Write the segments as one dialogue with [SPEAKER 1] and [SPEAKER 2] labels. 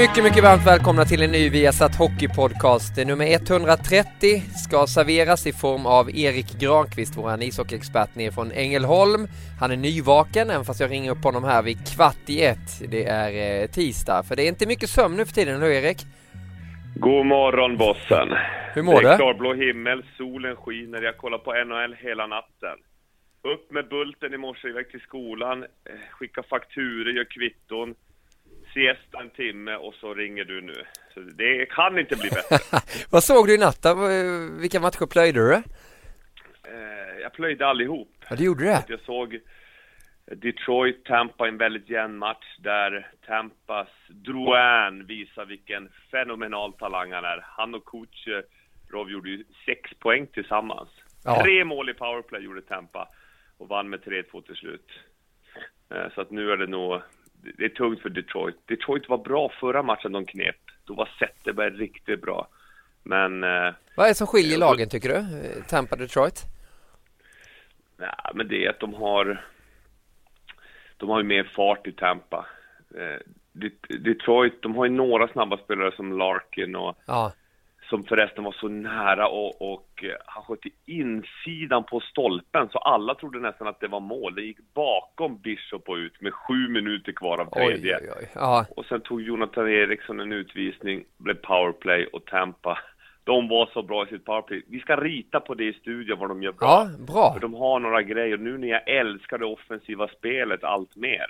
[SPEAKER 1] Mycket, mycket varmt välkomna till en ny Viasat Hockeypodcast. Nummer 130 ska serveras i form av Erik Granqvist, vår ishockeyexpert ner från Ängelholm. Han är nyvaken, även fast jag ringer upp honom här vid kvart i ett. Det är eh, tisdag, för det är inte mycket sömn nu för tiden, eller Erik?
[SPEAKER 2] God morgon bossen.
[SPEAKER 1] Hur mår
[SPEAKER 2] det är
[SPEAKER 1] du?
[SPEAKER 2] klarblå himmel, solen skiner, jag kollar på NHL hela natten. Upp med Bulten i morse, iväg till skolan, eh, skicka fakturer, gör kvitton, siesta en timme och så ringer du nu. Så det kan inte bli bättre.
[SPEAKER 1] Vad såg du i natt då? Vilka matcher plöjde du?
[SPEAKER 2] Eh, jag plöjde allihop.
[SPEAKER 1] Ja, du gjorde det?
[SPEAKER 2] Jag såg Detroit, Tampa, en väldigt jämn match där Tampas Drouin visar vilken fenomenal talang han är. Han och coach eh, gjorde ju sex poäng tillsammans.
[SPEAKER 1] Ja.
[SPEAKER 2] Tre mål i powerplay gjorde Tampa och vann med 3-2 till slut. Eh, Så att nu är det nog, det är tungt för Detroit. Detroit var bra förra matchen de knep. Då var Zetterberg riktigt bra. Men eh,
[SPEAKER 1] Vad är det som skiljer lagen tycker du? Eh, Tampa Detroit?
[SPEAKER 2] Ja, men det är att de har de har ju mer fart i Tampa. Eh, Det- Detroit, de har ju några snabba spelare som Larkin och
[SPEAKER 1] Ja,
[SPEAKER 2] som förresten var så nära och, och eh, han sköt i insidan på stolpen så alla trodde nästan att det var mål. Det gick bakom Bishop och ut med sju minuter kvar av
[SPEAKER 1] oj,
[SPEAKER 2] tredje.
[SPEAKER 1] oj, oj. Ja,
[SPEAKER 2] Och sen tog Jonathan Eriksson en utvisning, blev powerplay och Tampa. De var så bra i sitt powerplay. Vi ska rita på det i studion vad de gör bra.
[SPEAKER 1] ja bra.
[SPEAKER 2] För de har några grejer. Nu när jag älskar det offensiva spelet allt mer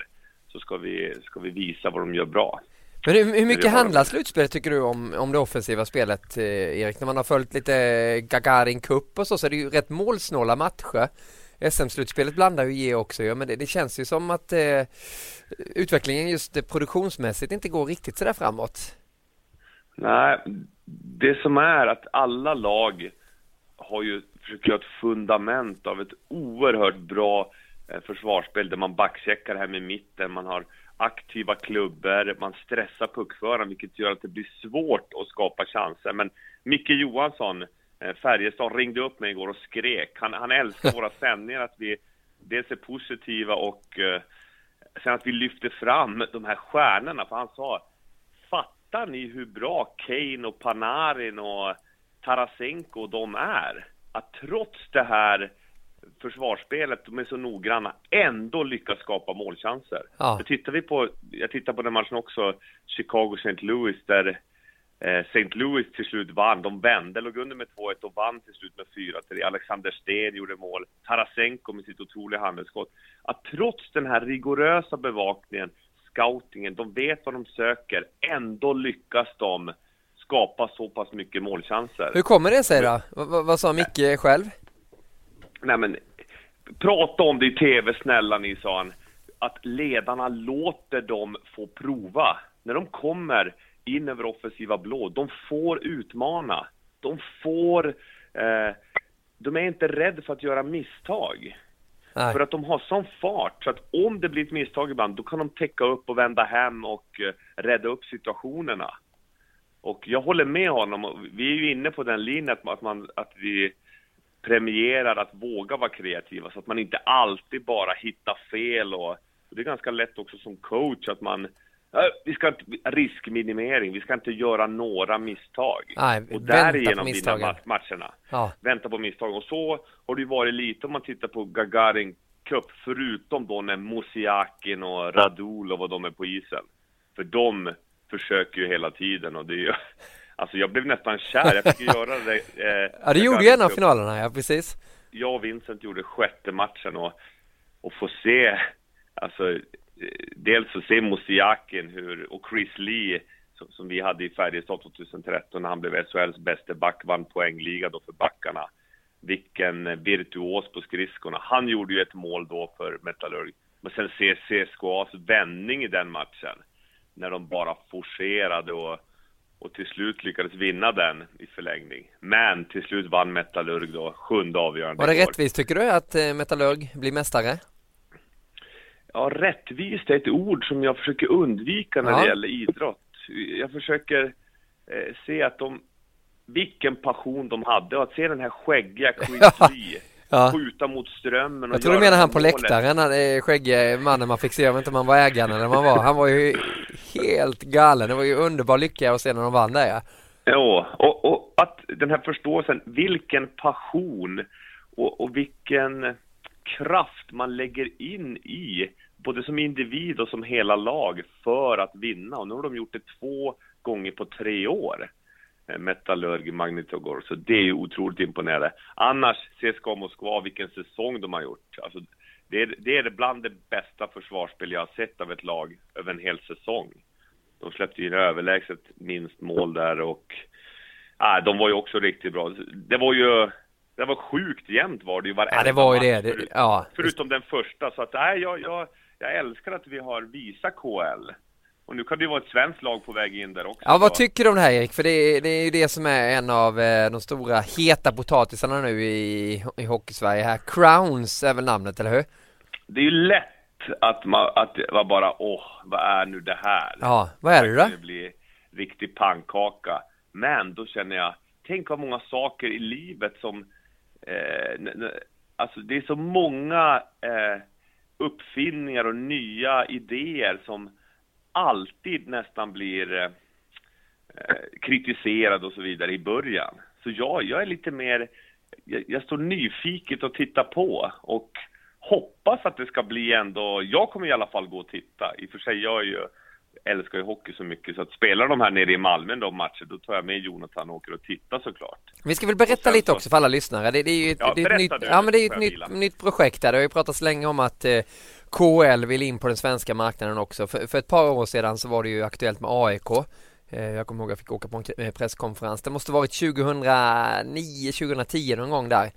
[SPEAKER 2] så ska vi, ska vi visa vad de gör bra.
[SPEAKER 1] Men hur, hur mycket handlar slutspelet tycker du om, om det offensiva spelet eh, Erik? När man har följt lite Gagarin Cup och så, så är det ju rätt målsnåla matcher. SM-slutspelet blandar ju ge också ja, men det, det känns ju som att eh, utvecklingen just eh, produktionsmässigt inte går riktigt sådär framåt.
[SPEAKER 2] Nej, det som är att alla lag har ju försökt göra ett fundament av ett oerhört bra eh, försvarsspel där man backcheckar hem i mitten, man har aktiva klubbor, man stressar puckföraren vilket gör att det blir svårt att skapa chanser. Men Micke Johansson, eh, Färjestad, ringde upp mig igår och skrek. Han, han älskar våra sändningar, att vi dels är positiva och eh, sen att vi lyfter fram de här stjärnorna. För han sa, fattar ni hur bra Kane och Panarin och Tarasenko och de är? Att trots det här försvarsspelet, de är så noggranna, ändå lyckas skapa målchanser.
[SPEAKER 1] Ja.
[SPEAKER 2] Så tittar vi på, jag tittar på den matchen också, Chicago-St. Louis, där eh, St. Louis till slut vann. De vände, låg under med 2-1 och vann till slut med 4-3. Alexander Sten gjorde mål. Tarasenko med sitt otroliga handelsskott. Att trots den här rigorösa bevakningen, scoutingen, de vet vad de söker, ändå lyckas de skapa så pass mycket målchanser.
[SPEAKER 1] Hur kommer det sig då? V- vad sa Micke själv?
[SPEAKER 2] Nej men, prata om det i TV snälla ni, sa han. Att ledarna låter dem få prova. När de kommer in över offensiva blå, de får utmana. De får... Eh, de är inte rädda för att göra misstag.
[SPEAKER 1] Nej.
[SPEAKER 2] För att de har sån fart, så att om det blir ett misstag ibland, då kan de täcka upp och vända hem och eh, rädda upp situationerna. Och jag håller med honom, vi är ju inne på den linjen att, man, att vi premierar att våga vara kreativa så att man inte alltid bara hittar fel och, och det är ganska lätt också som coach att man vi ska inte, riskminimering, vi ska inte göra några misstag.
[SPEAKER 1] Nej,
[SPEAKER 2] och därigenom
[SPEAKER 1] vinna
[SPEAKER 2] matcherna.
[SPEAKER 1] Ja.
[SPEAKER 2] Vänta på misstag. Och så har det ju varit lite om man tittar på Gagarin Cup, förutom då när Musiakin och Radulov och de är på isen. För de försöker ju hela tiden och det är ju... Alltså jag blev nästan kär, jag fick göra det.
[SPEAKER 1] Eh, ja, det gjorde ju en av finalerna, ja precis.
[SPEAKER 2] Jag och Vincent gjorde sjätte matchen och, och få se, alltså dels att se Musiakin hur, och Chris Lee som, som vi hade i Färjestad 2013 när han blev SHLs bästa back, vann poängliga då för backarna. Vilken virtuos på skridskorna. Han gjorde ju ett mål då för Metallurg. Men sen se CSKAs vändning i den matchen. När de bara forcerade och, och till slut lyckades vinna den i förlängning. Men till slut vann Metallurg då, sjunde avgörande.
[SPEAKER 1] Var det rättvist tycker du att eh, Metallurg blir mästare?
[SPEAKER 2] Ja, rättvist är ett ord som jag försöker undvika när ja. det gäller idrott. Jag försöker eh, se att de, vilken passion de hade och att se den här skäggiga Lee ja. skjuta mot strömmen.
[SPEAKER 1] Jag tror du menar han på läktaren, den skäggiga mannen man fick se, jag vet inte om han var ägaren eller man var. Han var ju helt galen. Det var ju underbar lycka att se när de vann där ja.
[SPEAKER 2] Ja, och, och att den här förståelsen, vilken passion och, och vilken kraft man lägger in i både som individ och som hela lag för att vinna. Och nu har de gjort det två gånger på tre år. Eh, Metallurg, Magnitogor, så det är ju otroligt imponerande. Annars, CSKA Moskva, vilken säsong de har gjort. Alltså, det, är, det är bland det bästa försvarsspel jag har sett av ett lag över en hel säsong. De släppte in överlägset minst mål där och äh, de var ju också riktigt bra. Det var ju det var sjukt jämnt var det ju
[SPEAKER 1] varenda Ja, det var ju det. det ja.
[SPEAKER 2] Förutom den första, så att nej, jag, jag, jag älskar att vi har Visa KL. Och nu kan det ju vara ett svenskt lag på väg in där också.
[SPEAKER 1] Ja, vad tycker du om det här Erik? För det är, det är ju det som är en av eh, de stora heta potatisarna nu i, i Hockeysverige här. Crowns är väl namnet, eller hur?
[SPEAKER 2] Det är ju lätt att man, att man bara, åh, vad är nu det här?
[SPEAKER 1] Ja, vad är det då?
[SPEAKER 2] Det blir riktig pannkaka. Men då känner jag, tänk vad många saker i livet som, eh, alltså det är så många eh, uppfinningar och nya idéer som alltid nästan blir eh, kritiserade och så vidare i början. Så ja, jag är lite mer, jag, jag står nyfiket och tittar på och hoppas att det ska bli ändå, jag kommer i alla fall gå och titta. I och för sig, jag är ju älskar ju hockey så mycket så att spelar de här nere i Malmö de matcher då tar jag med Jonathan och åker och tittar såklart.
[SPEAKER 1] Vi ska väl berätta lite så... också för alla lyssnare. Det, det är ju ett, ja, det är ett nytt, du, ja, men det är ett nytt, nytt, projekt där. Det har ju pratats länge om att eh, KL vill in på den svenska marknaden också. För, för ett par år sedan så var det ju aktuellt med AIK. Eh, jag kommer ihåg att jag fick åka på en eh, presskonferens. Det måste varit 2009, 2010 någon gång där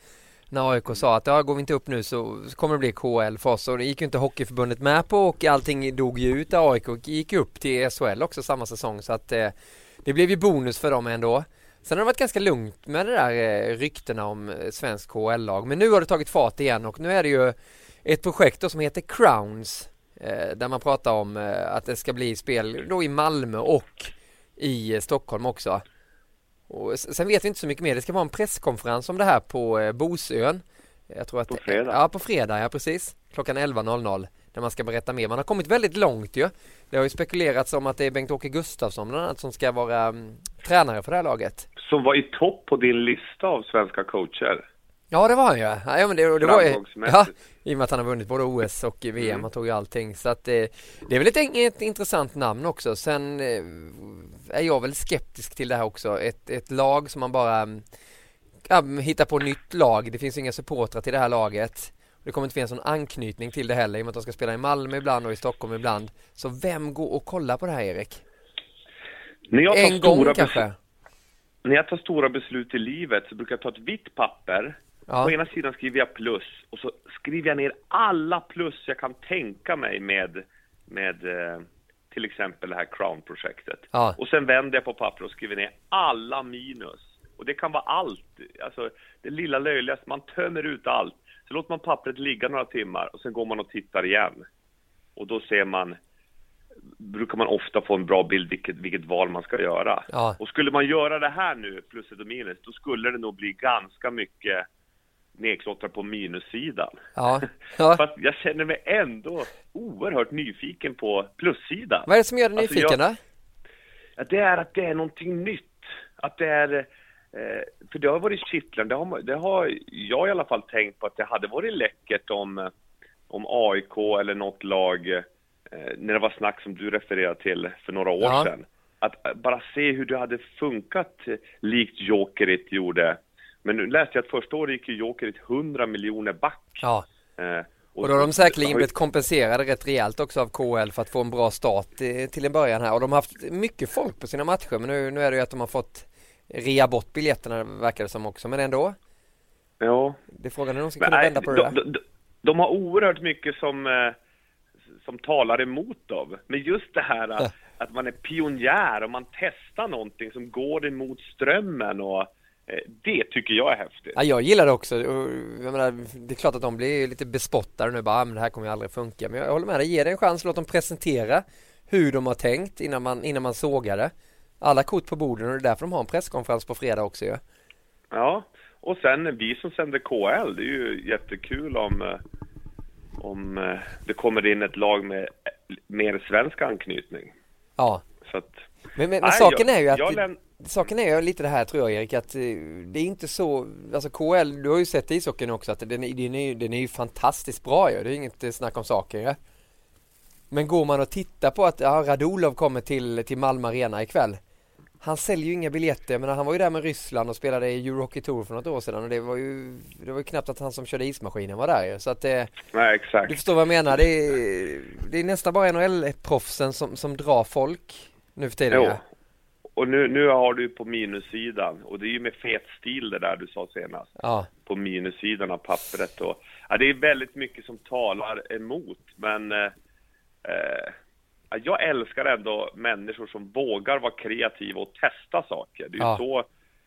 [SPEAKER 1] när AIK sa att ja, går vi inte upp nu så kommer det bli KL för oss och det gick ju inte Hockeyförbundet med på och allting dog ju ut AIK gick upp till SHL också samma säsong så att eh, det blev ju bonus för dem ändå. Sen har det varit ganska lugnt med det där eh, ryktena om eh, svensk KL-lag men nu har det tagit fart igen och nu är det ju ett projekt då som heter Crowns eh, där man pratar om eh, att det ska bli spel då i Malmö och i Stockholm också. Och sen vet vi inte så mycket mer. Det ska vara en presskonferens om det här på eh, Bosön.
[SPEAKER 2] Jag tror att på fredag?
[SPEAKER 1] Ja, på fredag, ja precis. Klockan 11.00 där man ska berätta mer. Man har kommit väldigt långt ju. Det har ju spekulerats om att det är Bengt-Åke Gustafsson bland annat som ska vara um, tränare för det här laget.
[SPEAKER 2] Som var i topp på din lista av svenska coacher.
[SPEAKER 1] Ja det var han ju. Ja, men det, det var ja, I och med att han har vunnit både OS och VM, mm. han tog ju allting. Så att det, det är väl ett, ett intressant namn också. Sen eh, är jag väl skeptisk till det här också. Ett, ett lag som man bara ja, hittar på nytt lag. Det finns inga supportrar till det här laget. Det kommer inte finnas någon anknytning till det heller i och med att de ska spela i Malmö ibland och i Stockholm ibland. Så vem går och kollar på det här Erik? en gång kanske?
[SPEAKER 2] När jag tar stora beslut i livet så brukar jag ta ett vitt papper Ja. På ena sidan skriver jag plus och så skriver jag ner alla plus jag kan tänka mig med, med eh, till exempel det här Crown-projektet. Ja. Och sen vänder jag på pappret och skriver ner alla minus. Och det kan vara allt, alltså det lilla löjligaste, man tömmer ut allt. Så låter man pappret ligga några timmar och sen går man och tittar igen. Och då ser man, brukar man ofta få en bra bild vilket, vilket val man ska göra. Ja. Och skulle man göra det här nu, pluset och minus, då skulle det nog bli ganska mycket nedklottrad på minussidan.
[SPEAKER 1] Ja. ja.
[SPEAKER 2] Fast jag känner mig ändå oerhört nyfiken på plussidan.
[SPEAKER 1] Vad är det som gör dig
[SPEAKER 2] Alltså,
[SPEAKER 1] nyfiken
[SPEAKER 2] jag-
[SPEAKER 1] då?
[SPEAKER 2] Ja, det är att det är någonting nytt. Att det är... Eh, för det har varit kittlande. Det har, det har jag i alla fall tänkt på att det hade varit läckert om, om AIK eller något lag, eh, när det var snack som du refererade till för några år
[SPEAKER 1] Ja.
[SPEAKER 2] sedan. Att bara se hur det hade funkat eh, likt Jokerit gjorde. Men nu läste jag att första året gick ju Jokerit 100 miljoner back.
[SPEAKER 1] Ja.
[SPEAKER 2] Eh,
[SPEAKER 1] Och då har de säkerligen blivit kompenserade rätt rejält också av KL för att få en bra start till en början här. Och de har haft mycket folk på sina matcher men nu, nu är det ju att de har fått rea bort biljetterna verkar det som också. Men ändå,
[SPEAKER 2] Ja.
[SPEAKER 1] det är frågan hur de ska kunna
[SPEAKER 2] nej,
[SPEAKER 1] vända på det
[SPEAKER 2] de,
[SPEAKER 1] där.
[SPEAKER 2] de, de, de har oerhört mycket som, eh, som talar emot dem. Men just det här att, att man är pionjär och man testar någonting som går emot strömmen och det tycker jag är häftigt.
[SPEAKER 1] Ja, jag gillar det också. Jag menar, det är klart att de blir lite bespottade nu bara, "Ah, men det här kommer ju aldrig funka. Men jag håller med dig, ge det en chans, låt dem presentera hur de har tänkt innan man, innan man sågar det. Alla kort på borden och det är därför de har en presskonferens på fredag också ju.
[SPEAKER 2] Ja, och sen vi som sänder KL, det är ju jättekul om, eh, om eh, det kommer in ett lag med eh, mer svensk anknytning.
[SPEAKER 1] Ja,
[SPEAKER 2] Så att,
[SPEAKER 1] men, men, men
[SPEAKER 2] Nej,
[SPEAKER 1] saken
[SPEAKER 2] jag-
[SPEAKER 1] är ju att Saken är lite det här tror jag Erik att eh, det är inte så, alltså KL, du har ju sett ishockeyn också att den, är- den, är, den är ju fantastiskt bra ju, det är inget eh, snack om saker ju. Men går man och tittar på att ja, Radulov kommer till, till Malmö Arena ikväll Han säljer ju inga biljetter, men han var ju där med Ryssland och spelade i Eurohockey Tour för något år sedan och det var ju Det var ju knappt att han som körde ismaskinen var där ju, så att det
[SPEAKER 2] nej exakt.
[SPEAKER 1] Du förstår vad jag menar, det är, det är nästan bara NHL-proffsen som, som drar folk nu för tiden
[SPEAKER 2] Jo.
[SPEAKER 1] ja.
[SPEAKER 2] Och nu, nu har du på minussidan, och det är ju med fet stil det där du sa senast.
[SPEAKER 1] ja.
[SPEAKER 2] på minussidan av pappret. Och, ja, det är väldigt mycket som talar emot, men eh, eh, ja, jag älskar ändå människor som vågar vara kreativa och testa saker. Det är ju
[SPEAKER 1] Ja.
[SPEAKER 2] så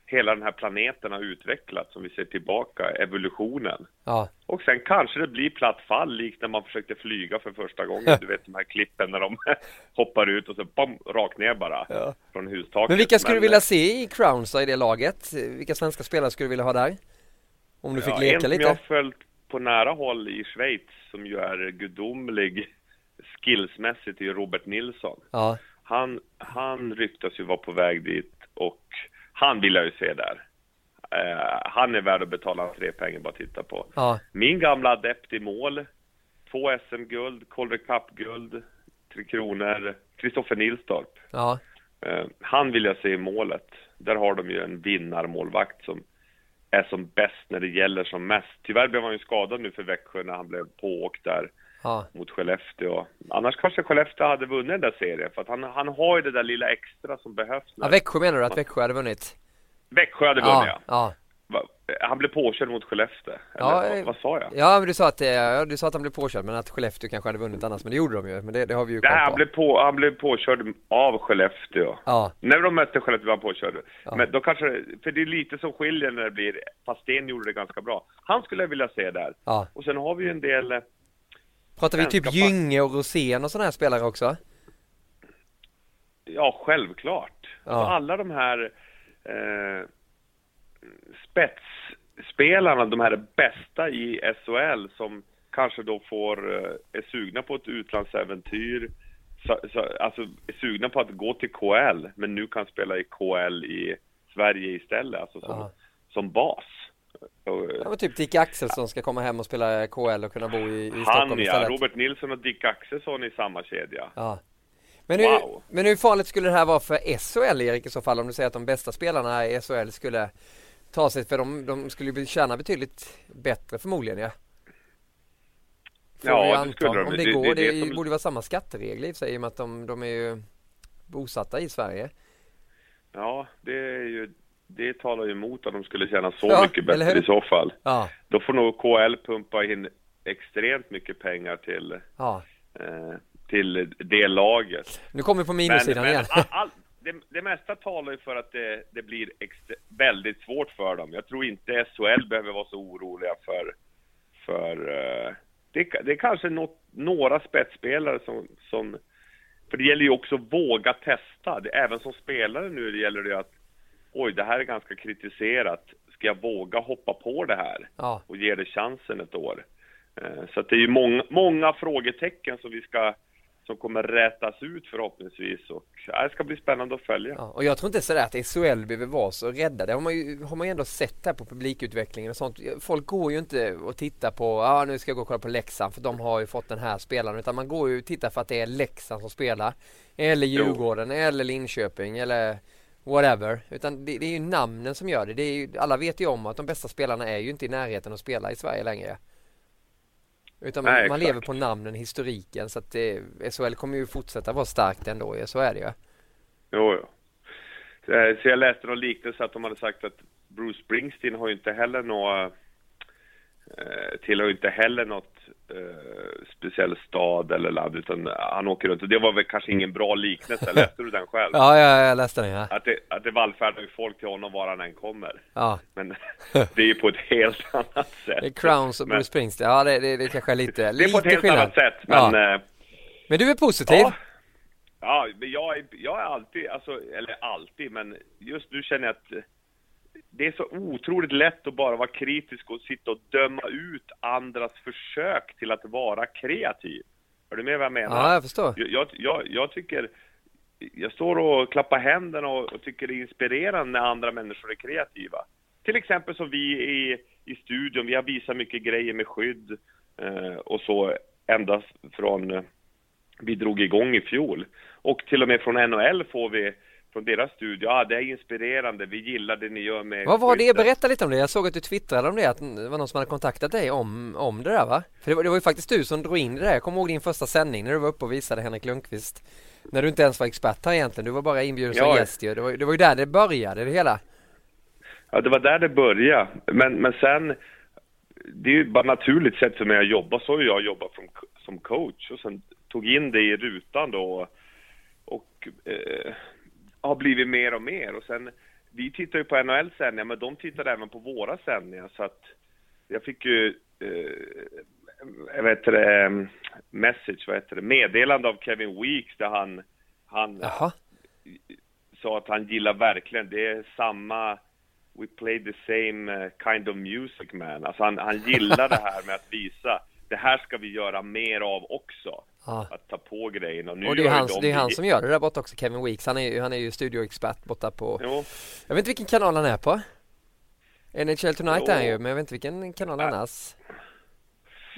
[SPEAKER 2] hela den här planeten har utvecklats, som vi ser tillbaka, evolutionen.
[SPEAKER 1] ja.
[SPEAKER 2] Och sen kanske det blir platt fall, likt när man försökte flyga för första gången. Du vet de här klippen när de hoppar ut och så bom, rakt ner bara
[SPEAKER 1] Ja.
[SPEAKER 2] från hustaket.
[SPEAKER 1] Men vilka skulle du
[SPEAKER 2] Men,
[SPEAKER 1] vilja
[SPEAKER 2] eh,
[SPEAKER 1] se i Crowns i det laget? Vilka svenska spelare skulle du vilja ha där? Om du fick
[SPEAKER 2] Ja, en
[SPEAKER 1] leka
[SPEAKER 2] som
[SPEAKER 1] lite?
[SPEAKER 2] jag har följt på nära håll i Schweiz, som ju är gudomlig skillsmässigt, är Robert Nilsson.
[SPEAKER 1] Ja,
[SPEAKER 2] Han, han ryktas ju vara på väg dit och han vill jag ju se där. Eh, han är värd att betala tre pengar bara titta på.
[SPEAKER 1] ja,
[SPEAKER 2] Min gamla adept i mål, två SM-guld, Calder Cup-guld, Tre Kronor, Kristoffer Nilstorp.
[SPEAKER 1] ja,
[SPEAKER 2] Eh, han vill jag se i målet. Där har de ju en vinnarmålvakt som är som bäst när det gäller som mest. Tyvärr blev han ju skadad nu för Växjö när han blev pååkt där
[SPEAKER 1] ja.
[SPEAKER 2] mot Skellefteå. Annars kanske Skellefteå hade vunnit den där serien för att han, han har ju det där lilla extra som behövs.
[SPEAKER 1] ja Växjö menar du att Växjö hade vunnit?
[SPEAKER 2] Växjö hade vunnit
[SPEAKER 1] Ja,
[SPEAKER 2] ja. Va- Han blev påkörd mot Skellefteå. Eller,
[SPEAKER 1] Ja,
[SPEAKER 2] vad,
[SPEAKER 1] eh,
[SPEAKER 2] vad sa jag?
[SPEAKER 1] Ja, men du sa att, eh, ja, du sa att han blev påkörd men att Skellefteå kanske hade vunnit annars, men det gjorde de ju. Men det, det har vi ju
[SPEAKER 2] Nej, han blev, på, han blev påkörd av Skellefteå.
[SPEAKER 1] Ja,
[SPEAKER 2] När de mötte Skellefteå var han påkörd.
[SPEAKER 1] Ja.
[SPEAKER 2] Men då kanske, för det är lite som skiljer när det blir, fast Sten gjorde det ganska bra. Han skulle jag vilja se där.
[SPEAKER 1] ja.
[SPEAKER 2] Och sen har vi ju en del, eh,
[SPEAKER 1] Pratar vi typ. Gynge och Rosén och sådana här spelare också?
[SPEAKER 2] ja självklart.
[SPEAKER 1] Ja.
[SPEAKER 2] Alla de här eh, spetsspelarna, de här bästa i SHL som kanske då får, eh, är sugna på ett utlandsäventyr, så, så, alltså är sugna på att gå till KL, men nu kan spela i KL i Sverige istället, alltså som,
[SPEAKER 1] Ja.
[SPEAKER 2] som bas. Och,
[SPEAKER 1] Ja, men typ Dick Axelsson ska komma hem och spela KL och kunna bo i, i
[SPEAKER 2] han
[SPEAKER 1] Stockholm
[SPEAKER 2] ja,
[SPEAKER 1] istället.
[SPEAKER 2] Robert Nilsson och Dick Axelsson i samma kedja.
[SPEAKER 1] Ja. Men hur,
[SPEAKER 2] Wow.
[SPEAKER 1] men hur farligt skulle det här vara för SHL Erik i så fall om du säger att de bästa spelarna i SHL skulle ta sig, för de, de skulle ju tjäna betydligt bättre förmodligen ja. Får
[SPEAKER 2] Ja, det skulle de.
[SPEAKER 1] Om det,
[SPEAKER 2] Det- det-
[SPEAKER 1] går,
[SPEAKER 2] det
[SPEAKER 1] det,
[SPEAKER 2] är som-
[SPEAKER 1] borde vara samma skatteregler i sig i och med att de, de är ju bosatta i Sverige.
[SPEAKER 2] Ja, det är ju, det talar ju emot att de skulle tjäna så
[SPEAKER 1] Ja,
[SPEAKER 2] mycket bättre i så fall.
[SPEAKER 1] Ja,
[SPEAKER 2] Då får nog KL pumpa in extremt mycket pengar till,
[SPEAKER 1] ja.
[SPEAKER 2] eh, till det laget.
[SPEAKER 1] Nu kommer vi på minussidan
[SPEAKER 2] men
[SPEAKER 1] igen.
[SPEAKER 2] all, all, det, det mesta talar ju för att det, det blir extra, väldigt svårt för dem. Jag tror inte SHL behöver vara så oroliga för, för eh, det, det är kanske något, några spetsspelare som, som, för det gäller ju också att våga testa. Det, även som spelare nu det gäller det att oj, det här är ganska kritiserat. Ska jag våga hoppa på det här
[SPEAKER 1] Ja.
[SPEAKER 2] och ge det chansen ett år? Eh, Så att det är ju många, många frågetecken som vi ska som kommer rätas ut förhoppningsvis och ja, det ska bli spännande att följa.
[SPEAKER 1] Ja, och jag tror inte sådär att SHL behöver vara så rädda. Det har man ju, har man ju ändå sett här på publikutvecklingen och sånt. Folk går ju inte och tittar på, ja nu ska jag gå och kolla på Leksand för de har ju fått den här spelaren. Utan man går ju och tittar för att det är Leksand som spelar. Eller
[SPEAKER 2] Jo.
[SPEAKER 1] Djurgården eller Linköping eller whatever. Utan det, det är ju namnen som gör det. det ju, alla vet ju om att de bästa spelarna är ju inte i närheten att spela i Sverige längre. Utan man,
[SPEAKER 2] Nej,
[SPEAKER 1] man lever på namnen, historiken. Så att det, SHL kommer ju fortsätta vara starkt ändå. Så är det ju.
[SPEAKER 2] Jo, jo. Eh, Så jag läste någon liknelse att de hade sagt att Bruce Springsteen har ju inte heller något eh, tillhör ju inte heller något eh, speciell stad eller land utan han åker runt och det var väl kanske ingen bra liknelse, läste du den själv?
[SPEAKER 1] Ja, ja, jag läste den ja.
[SPEAKER 2] Att det, att det vallfärdar ju folk till honom var han än kommer.
[SPEAKER 1] ja.
[SPEAKER 2] Men det är ju på ett helt annat sätt.
[SPEAKER 1] Det är Crowns och Bruce Springsteen. Ja, det, det, det kanske är lite,
[SPEAKER 2] Det är på ett helt
[SPEAKER 1] skillnad.
[SPEAKER 2] annat sätt, men
[SPEAKER 1] ja.
[SPEAKER 2] eh,
[SPEAKER 1] Men du är positiv?
[SPEAKER 2] Ja, ja men jag, är, jag är alltid, alltså, eller alltid, men just nu känner jag att det är så otroligt lätt att bara vara kritisk och sitta och döma ut andras försök till att vara kreativ. Är du med vad jag menar?
[SPEAKER 1] Ja, jag förstår.
[SPEAKER 2] Jag, jag, jag, tycker, jag står och klappar händerna och, och tycker det är inspirerande när andra människor är kreativa. Till exempel som vi i, i studion, vi har visat mycket grejer med skydd eh, och så ända från eh, vi drog igång i fjol. Och till och med från NHL får vi från deras studio, ja ah, det är inspirerande, vi gillar det ni gör med
[SPEAKER 1] Vad var det?
[SPEAKER 2] skyddet."
[SPEAKER 1] Berätta lite om det. Jag såg att du twittrade om det, att det var någon som hade kontaktat dig om, om det där va? För det var, det var ju faktiskt du som drog in det där. Jag kommer ihåg din första sändning när du var uppe och visade Henrik Lundqvist. När du inte ens var expert här egentligen, du var bara inbjuden som
[SPEAKER 2] Ja.
[SPEAKER 1] gäst ju. Det var, det var ju där det började det hela.
[SPEAKER 2] Ja, det var där det började. Men, men sen, det är ju bara naturligt sätt för mig att jobba. Så har jag jobbat som, som coach och sen tog in det i rutan då och eh, har blivit mer och mer. Och sen, vi tittar ju på NHL sändningar, men de tittar även på våra sändningar så att jag fick ju, eh, jag vet det, message, vad heter det, meddelande av Kevin Weeks där han, han sa att han gillar verkligen, det är samma We play the same eh, kind of music man. Alltså han, han gillar det här med att visa, det här ska vi göra mer av också.
[SPEAKER 1] Ja.
[SPEAKER 2] Att ta på grejerna. Och, nu
[SPEAKER 1] Och det är han,
[SPEAKER 2] de
[SPEAKER 1] det är han som gör det där borta också, Kevin Weeks. Han är ju, han är ju studioexpert borta på,
[SPEAKER 2] Jo,
[SPEAKER 1] jag vet inte vilken kanal han är på. NHL Tonight
[SPEAKER 2] Jo.
[SPEAKER 1] är han ju, men jag vet inte vilken kanal annars.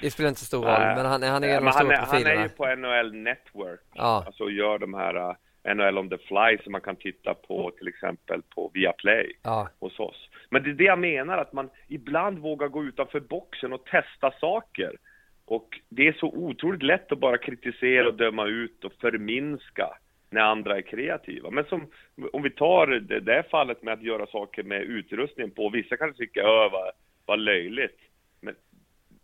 [SPEAKER 1] Det spelar inte så stor roll,
[SPEAKER 2] Nej.
[SPEAKER 1] men han, är- han är en av
[SPEAKER 2] men
[SPEAKER 1] de stora
[SPEAKER 2] är, han är
[SPEAKER 1] profilerna.
[SPEAKER 2] ju på NHL Network.
[SPEAKER 1] Ja.
[SPEAKER 2] Alltså gör de här uh, NHL on the fly som man kan titta på till exempel på Viaplay.
[SPEAKER 1] Ja.
[SPEAKER 2] hos oss. Men det är det jag menar, att man ibland vågar gå utanför boxen och testa saker. Och det är så otroligt lätt att bara kritisera och döma ut och förminska när andra är kreativa. Men som, om vi tar det där fallet med att göra saker med utrustningen på, vissa kanske tycker, öh vad, vad löjligt. Men,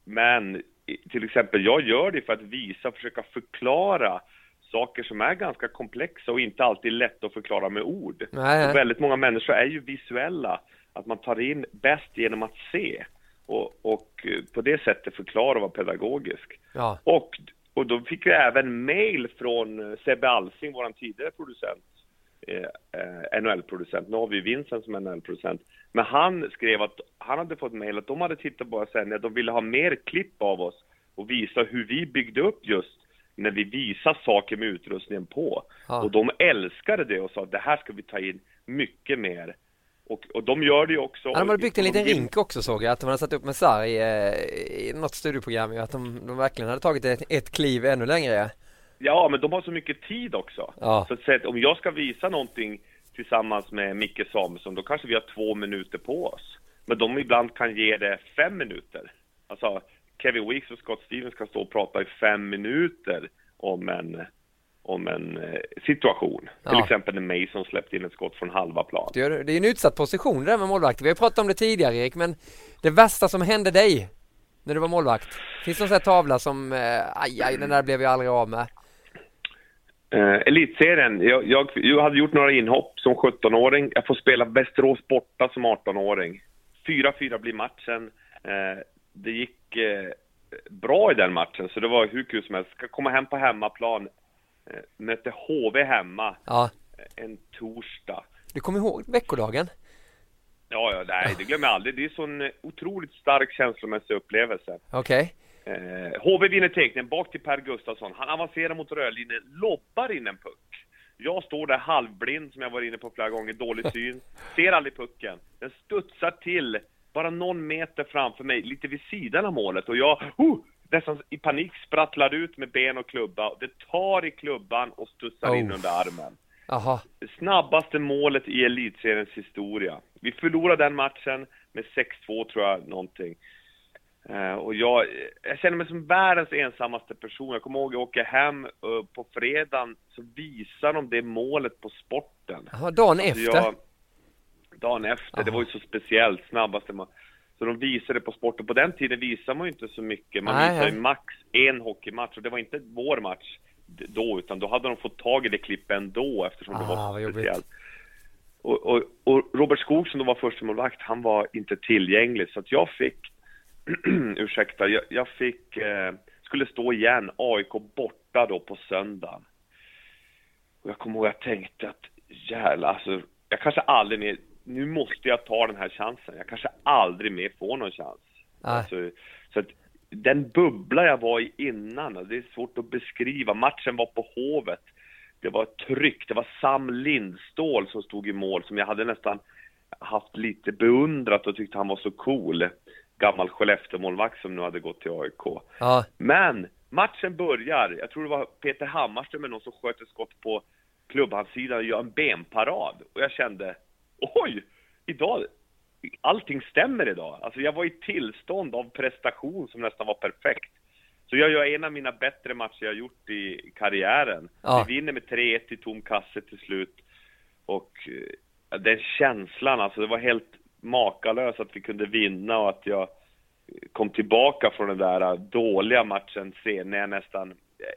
[SPEAKER 2] men till exempel, jag gör det för att visa, försöka förklara saker som är ganska komplexa och inte alltid lätt att förklara med ord.
[SPEAKER 1] Nej, nej.
[SPEAKER 2] Väldigt många människor är ju visuella, att man tar in bäst genom att se och, och på det sättet förklara och vara pedagogisk.
[SPEAKER 1] Ja.
[SPEAKER 2] Och, och då fick vi även mail från Sebbe Alsing, vår tidigare producent, eh, NHL-producent. Nu har vi Vincent som NHL-producent. Men han skrev att han hade fått mail att de hade tittat på sändningar, de ville ha mer klipp av oss och visa hur vi byggde upp just när vi visar saker med utrustningen på.
[SPEAKER 1] Ja.
[SPEAKER 2] Och de älskade det och sa att det här ska vi ta in mycket mer. Och, och de gör det ju också.
[SPEAKER 1] Ja, de hade byggt en liten rink också såg jag, att de hade satt upp med sarg i, eh, i något studioprogram ju, att de, de verkligen hade tagit ett, ett kliv ännu längre.
[SPEAKER 2] Ja, men de har så mycket tid också.
[SPEAKER 1] Ja.
[SPEAKER 2] Så att säga, att om jag ska visa någonting tillsammans med Micke Samuelsson, då kanske vi har två minuter på oss. Men de ibland kan ge det fem minuter. Alltså, Kevin Weeks och Scott Stevens kan stå och prata i fem minuter om en, om en eh, situation. Till
[SPEAKER 1] Ja.
[SPEAKER 2] exempel när Mason släppte in ett skott från halva plan.
[SPEAKER 1] Det är, en utsatt position det där med målvakt. Vi har pratat om det tidigare Erik, men det värsta som hände dig när du var målvakt? Finns det någon sån här tavla som, eh, aj, aj, den där blev jag aldrig av med?
[SPEAKER 2] Eh, elitserien, jag, jag, jag hade gjort några inhopp som 17-åring. Jag får spela Västerås borta som 18-åring. 4-4 blir matchen. Eh, det gick eh, bra i den matchen, så det var hur kul som helst. Ska komma hem på hemmaplan. Eh, mötte HV hemma
[SPEAKER 1] Ja,
[SPEAKER 2] eh, en torsdag.
[SPEAKER 1] du kommer ihåg veckodagen?
[SPEAKER 2] Ja, ja, nej, det glömmer jag aldrig. Det är så en otroligt stark känslomässig upplevelse.
[SPEAKER 1] Okej.
[SPEAKER 2] Eh, HV vinner teckningen bak till Per Gustafsson. Han avancerar mot rödlinjen, lobbar in en puck. Jag står där halvblind, som jag var inne på flera gånger, dålig syn. Ser aldrig pucken. Den studsar till bara någon meter framför mig, lite vid sidan av målet. Och jag, oh, nästan i panik sprattlar ut med ben och klubba. Det tar i klubban och studsar
[SPEAKER 1] Oh.
[SPEAKER 2] in under armen. Det snabbaste målet i elitseriens historia. Vi förlorade den matchen med 6-2 tror jag, någonting. Eh, och jag, jag känner mig som världens ensammaste person. Jag kommer ihåg jag åker hem eh, på fredagen, så visar de det målet på sporten.
[SPEAKER 1] Jaha, dagen
[SPEAKER 2] Så
[SPEAKER 1] efter?
[SPEAKER 2] Jag, dagen efter, det var ju så speciellt, snabbaste man. Så de visade på sporten. På den tiden visade man ju inte så mycket. Man
[SPEAKER 1] Nej,
[SPEAKER 2] visade
[SPEAKER 1] nej.
[SPEAKER 2] max en hockeymatch och det var inte vår match då, utan då hade de fått tag i det klippet ändå eftersom det
[SPEAKER 1] Ah,
[SPEAKER 2] var
[SPEAKER 1] vad
[SPEAKER 2] så
[SPEAKER 1] jobbigt.
[SPEAKER 2] speciellt. Och, och, och Robert Skog som då var första målvakt, han var inte tillgänglig så att jag fick, ursäkta, jag, jag fick, eh, skulle stå igen, AIK borta då på söndagen. Och jag kommer ihåg jag tänkte att jävlar, alltså, jag kanske aldrig mer, nu måste jag ta den här chansen. Jag kanske aldrig mer får någon chans. Alltså, så att den bubbla jag var i innan, det är svårt att beskriva. Matchen var på Hovet. Det var tryck, det var Sam Lindstål som stod i mål som jag hade nästan haft lite beundrat och tyckte han var så cool. Gammal Skellefteå-målvakt som nu hade gått till AIK.
[SPEAKER 1] Ja.
[SPEAKER 2] Men matchen börjar, jag tror det var Peter Hammarström eller någon som sköt ett skott på klubbhandsidan och gör en benparad. Och jag kände, oj, idag, allting stämmer idag. Alltså jag var i tillstånd av prestation som nästan var perfekt. Så jag gör en av mina bättre matcher jag gjort i karriären.
[SPEAKER 1] Ja.
[SPEAKER 2] Vi vinner med 3-1 i tom kasse till slut. Och eh, den känslan, alltså det var helt makalöst att vi kunde vinna och att jag kom tillbaka från den där dåliga matchen sen när jag nästan,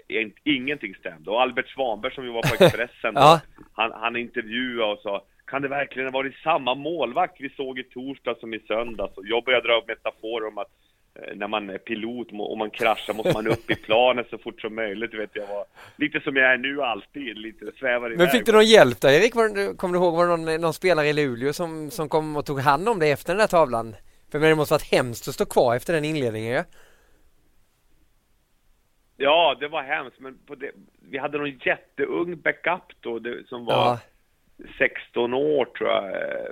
[SPEAKER 2] eh, ingenting stämde. Och Albert Svanberg som ju var på Expressen,
[SPEAKER 1] Ja.
[SPEAKER 2] han, han intervjuade och sa kan det verkligen ha varit samma målvakt vi såg i torsdag som i söndags? Och jag började dra upp metaforer om att eh, när man är pilot och man kraschar måste man upp i planet så fort som möjligt. Vet, jag var lite som jag är nu alltid, lite svävar iväg.
[SPEAKER 1] Men fick du någon hjälp där Erik? Var, kommer du ihåg, var det någon, någon spelare i Luleå som, som kom och tog hand om dig efter den där tavlan? För men det måste varit hemskt att stå kvar efter den inledningen ja?
[SPEAKER 2] Ja, det var hemskt, men det, vi hade någon jätteung backup då, det, som var
[SPEAKER 1] Ja.
[SPEAKER 2] 16 år tror jag, eh,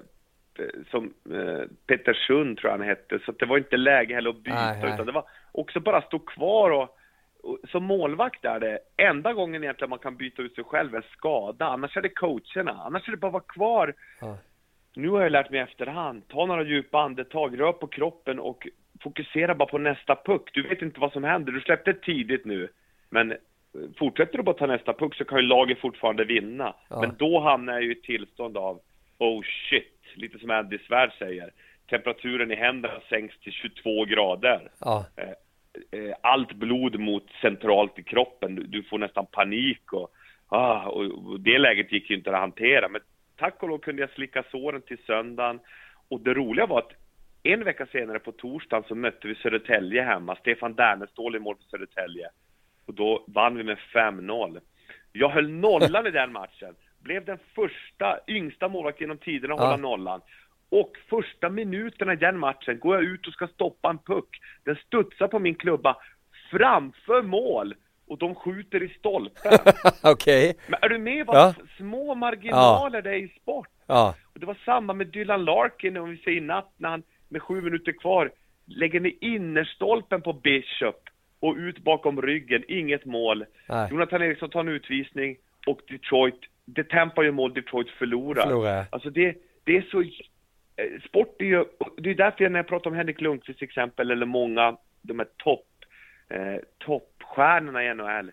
[SPEAKER 2] som eh, Peter Sund tror jag han hette, så det var inte läge heller att byta,
[SPEAKER 1] Nej, nej.
[SPEAKER 2] utan det var också bara stå kvar och, och som målvakt är det enda gången egentligen man kan byta ut sig själv är skada, annars är det coacherna, annars är det bara att vara kvar.
[SPEAKER 1] Ja.
[SPEAKER 2] Nu har jag lärt mig i efterhand, ta några djupa andetag, rör på kroppen och fokusera bara på nästa puck. Du vet inte vad som händer, du släppte tidigt nu, men fortsätter du bara ta nästa puck så kan ju laget fortfarande vinna.
[SPEAKER 1] Ja.
[SPEAKER 2] Men då hamnar jag ju i ett tillstånd av oh shit, lite som Andy Svärd säger. Temperaturen i händerna sänks till 22 grader.
[SPEAKER 1] Ja.
[SPEAKER 2] Eh, eh, Allt blod mot centralt i kroppen, du, får nästan panik och, ah, och det läget gick ju inte att hantera. Men tack och lov kunde jag slicka såren till söndagen. Och det roliga var att en vecka senare på torsdagen så mötte vi Södertälje hemma. Stefan Dernestål i mål för Södertälje. Och då vann vi med 5-0. Jag höll nollan i den matchen. Blev den första, yngsta målvakten genom tiderna att
[SPEAKER 1] Ja.
[SPEAKER 2] hålla nollan. Och första minuterna i den matchen går jag ut och ska stoppa en puck. Den studsar på min klubba framför mål och de skjuter i stolpen.
[SPEAKER 1] Okej.
[SPEAKER 2] Men är du med vad
[SPEAKER 1] Ja.
[SPEAKER 2] små marginaler det är i sport?
[SPEAKER 1] Ja.
[SPEAKER 2] Och det var samma med Dylan Larkin, om vi säger i natt, när han med sju minuter kvar lägger ner innerstolpen på Bishop och ut bakom ryggen, inget mål.
[SPEAKER 1] Nej.
[SPEAKER 2] Jonathan Eriksson tar en utvisning och Detroit, det Tampa gör mål, Detroit förlorar.
[SPEAKER 1] Förlorar.
[SPEAKER 2] Alltså det, det är så, eh, sport är ju, det är därför jag när jag pratar om Henrik Lundqvist till exempel, eller många, de här topp, eh, toppstjärnorna i NHL,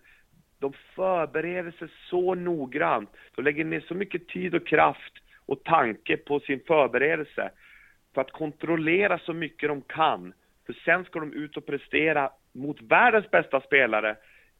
[SPEAKER 2] de förbereder sig så noggrant. De lägger ner så mycket tid och kraft och tanke på sin förberedelse för att kontrollera så mycket de kan. För sen ska de ut och prestera mot världens bästa spelare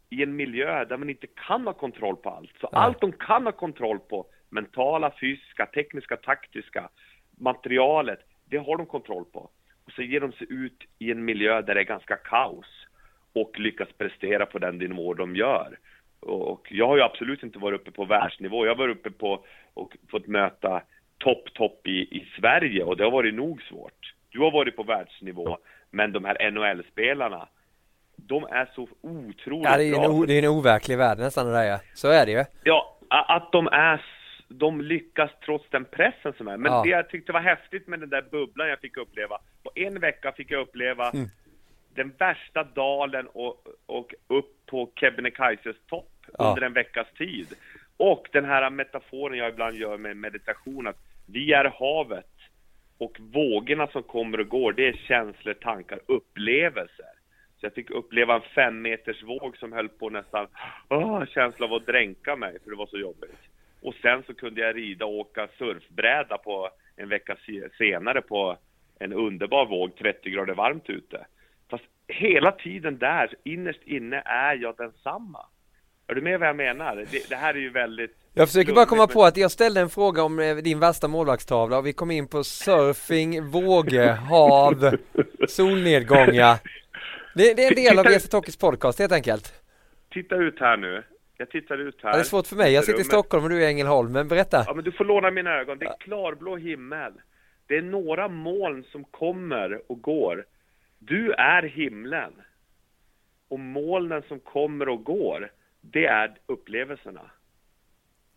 [SPEAKER 2] i en miljö där man inte kan ha kontroll på allt. Så
[SPEAKER 1] Nej.
[SPEAKER 2] allt de kan ha kontroll på, mentala, fysiska, tekniska, taktiska, materialet, det har de kontroll på. Och så ger de sig ut i en miljö där det är ganska kaos och lyckas prestera på den nivå de gör. Och jag har ju absolut inte varit uppe på världsnivå. Jag har varit uppe på och fått möta topp, topp i, i Sverige och det har varit nog svårt. Du har varit på världsnivå, men de här NHL-spelarna, de är så otroligt
[SPEAKER 1] ja, det är
[SPEAKER 2] bra.
[SPEAKER 1] En det är en overklig värld nästan det där ja. Så är det ju.
[SPEAKER 2] Ja, att de är de lyckas trots den pressen som är. Men ja. det jag tyckte var häftigt med den där bubblan jag fick uppleva, på en vecka fick jag uppleva mm. den värsta dalen och, och upp på Kebnekaises topp ja. under en veckas tid. Och den här metaforen jag ibland gör med meditation, att vi är havet och vågorna som kommer och går, det är känslor, tankar, upplevelser. Så jag fick uppleva en fem meters våg som höll på nästan, åh, känsla av att dränka mig, för det var så jobbigt. Och sen så kunde jag rida och åka surfbräda på en vecka senare på en underbar våg, 30 grader varmt ute. Fast hela tiden där, innerst inne, är jag densamma. Är du med vad jag menar? Det, det här är ju väldigt...
[SPEAKER 1] Jag försöker bara komma på att jag ställde en fråga om eh, din värsta målvaktstavla och vi kom in på surfing, vågor, hav, solnedgångar. Det, det är en del av Esa Tokis podcast helt enkelt.
[SPEAKER 2] Titta ut här nu. Jag tittar ut här.
[SPEAKER 1] Ja, det är svårt för mig. Jag sitter i Stockholm och du är i Ängelholm. Men berätta.
[SPEAKER 2] Ja, men du får låna mina ögon. Det är klarblå himmel. Det är några moln som kommer och går. Du är himlen. Och molnen som kommer och går, det är upplevelserna.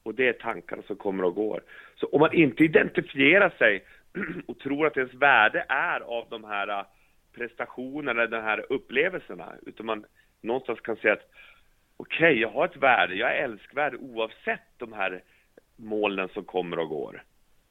[SPEAKER 2] Och det är tankarna som kommer och går. Så om man inte identifierar sig och tror att ens värde är av de här prestationerna, de här upplevelserna, utan man någonstans kan säga att okej, okay, jag har ett värde, jag är älskvärd oavsett de här molnen som kommer och går.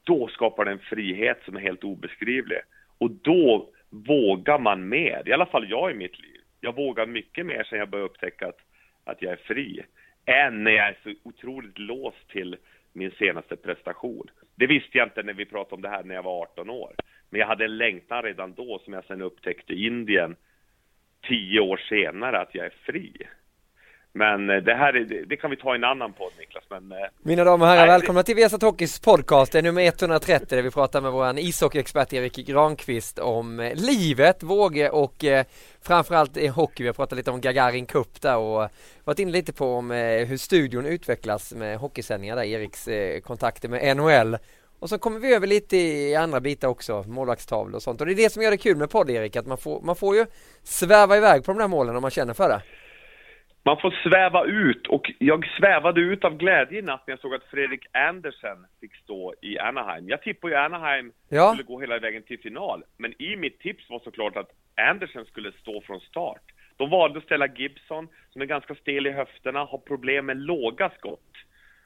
[SPEAKER 2] Då skapar det en frihet som är helt obeskrivlig. Och då vågar man mer, i alla fall jag i mitt liv. Jag vågar mycket mer sen jag började upptäcka att, att jag är fri, än när jag är så otroligt låst till min senaste prestation. Det visste jag inte när vi pratade om det här när jag var 18 år. Men jag hade en längtan redan då som jag sen upptäckte i Indien tio år senare att jag är fri. Men eh, det här är, det kan vi ta i en annan podd Niklas. Men, eh,
[SPEAKER 1] Mina damer och herrar, nej, välkomna till Viasat Hockeys podcast. Det är nummer 130 där vi pratar med vår ishockeyexpert Erik Granqvist om eh, livet, vågor och eh, framförallt hockey. Vi har pratat lite om Gagarin Cup där och varit inne lite på om eh, hur studion utvecklas med hockeysändningar där, Eriks eh, kontakter med NHL. Och så kommer vi över lite i andra bitar också, målvaktstavlor och sånt. Och det är det som gör det kul med podd Erik, att man får, man får ju sväva iväg på de där målen om man känner för det.
[SPEAKER 2] Man får sväva ut och jag svävade ut av glädje i natt när jag såg att Fredrik Andersen fick stå i Anaheim. Jag tippade ju Anaheim ja. skulle gå hela vägen till final, men i mitt tips var såklart att Andersen skulle stå från start. De valde att ställa Gibson, som är ganska stel i höfterna, har problem med låga skott.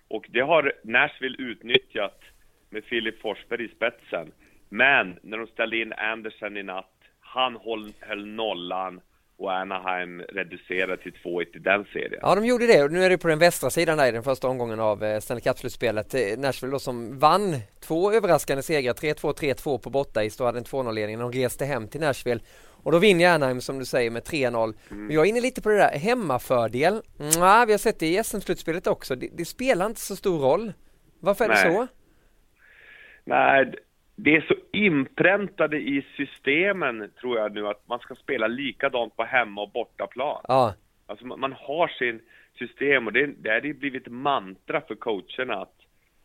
[SPEAKER 2] Och det har Nashville utnyttjat med Filip Forsberg i spetsen. Men när de ställde in Andersen i natt, han höll, höll nollan och Anaheim reducerade till 2-1 i den serien.
[SPEAKER 1] Ja, de gjorde det och nu är det på den västra sidan där i den första omgången av eh, Stanley Cup-slutspelet. Eh, Nashville då som vann två överraskande segrar, 3-2, 3-2 på borta i hade en 2-0-ledning. De reste hem till Nashville och då vinner Anaheim som du säger med 3-0. Mm. Jag är inne lite på det där hemmafördel. Mm, vi har sett det i SM-slutspelet också. Det, det, spelar inte så stor roll. Varför är Nej. det så?
[SPEAKER 2] Nej, det är så inpräntade i systemen, tror jag nu, att man ska spela likadant på hemma och bortaplan. Ja. Alltså man, man har sin system och det, det är blivit mantra för coacherna att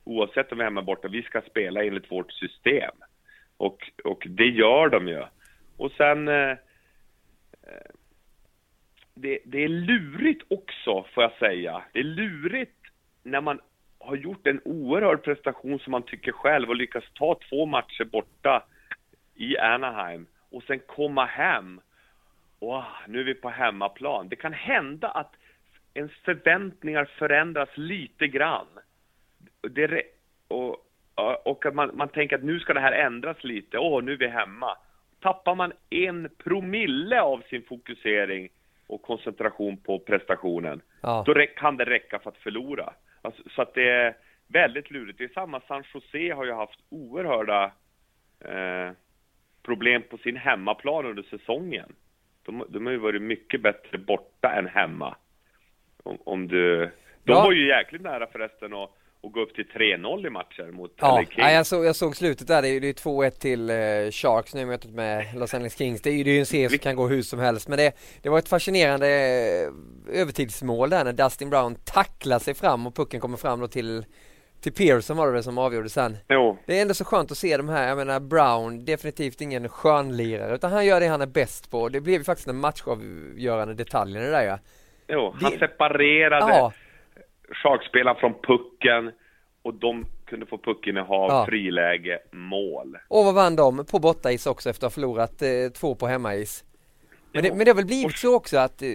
[SPEAKER 2] oavsett om vi är hemma och borta, vi ska spela enligt vårt system. Och, och det gör de ju. Och sen... Eh, eh det, det är lurigt också, får jag säga. Det är lurigt när man har gjort en oerhörd prestation som man tycker själv och lyckas ta två matcher borta i Anaheim och sen komma hem och nu är vi på hemmaplan. Det kan hända att ens förväntningar förändras lite grann. Det, och, och att man, man tänker att nu ska det här ändras lite. Åh, nu är vi hemma. Tappar man en promille av sin fokusering och koncentration på prestationen, ja. då kan det räcka för att förlora. Alltså, så att det är väldigt lurigt. Det är samma, San Jose har ju haft oerhörda eh, problem på sin hemmaplan under säsongen. De, de har ju varit mycket bättre borta än hemma. Om, om du... De ja. var ju jäkligt nära förresten att och gå upp till 3-0 i matcher mot
[SPEAKER 1] ja, LA Kings. Ja, jag såg, jag såg slutet där. Det är ju 2-1 till eh, Sharks nu i mötet med Los Angeles Kings. Det är ju, det är ju en serie som kan gå hur som helst. Men det, det var ett fascinerande eh, övertidsmål där när Dustin Brown tacklar sig fram och pucken kommer fram då till till Pearson var det väl som avgjorde sen.
[SPEAKER 2] Jo.
[SPEAKER 1] Det är ändå så skönt att se de här, jag menar Brown, definitivt ingen skönlirare utan han gör det han är bäst på. Det blev ju faktiskt en matchavgörande detalj det där ja.
[SPEAKER 2] Jo, han
[SPEAKER 1] Det-
[SPEAKER 2] separerade
[SPEAKER 1] Ja,
[SPEAKER 2] Sharkspelarna från pucken och de kunde få puckinnehav,
[SPEAKER 1] Ja.
[SPEAKER 2] friläge, mål.
[SPEAKER 1] och vad vann de på bortais också efter att ha förlorat eh, två på hemmais. Men det, men det har väl blivit så också att, eh,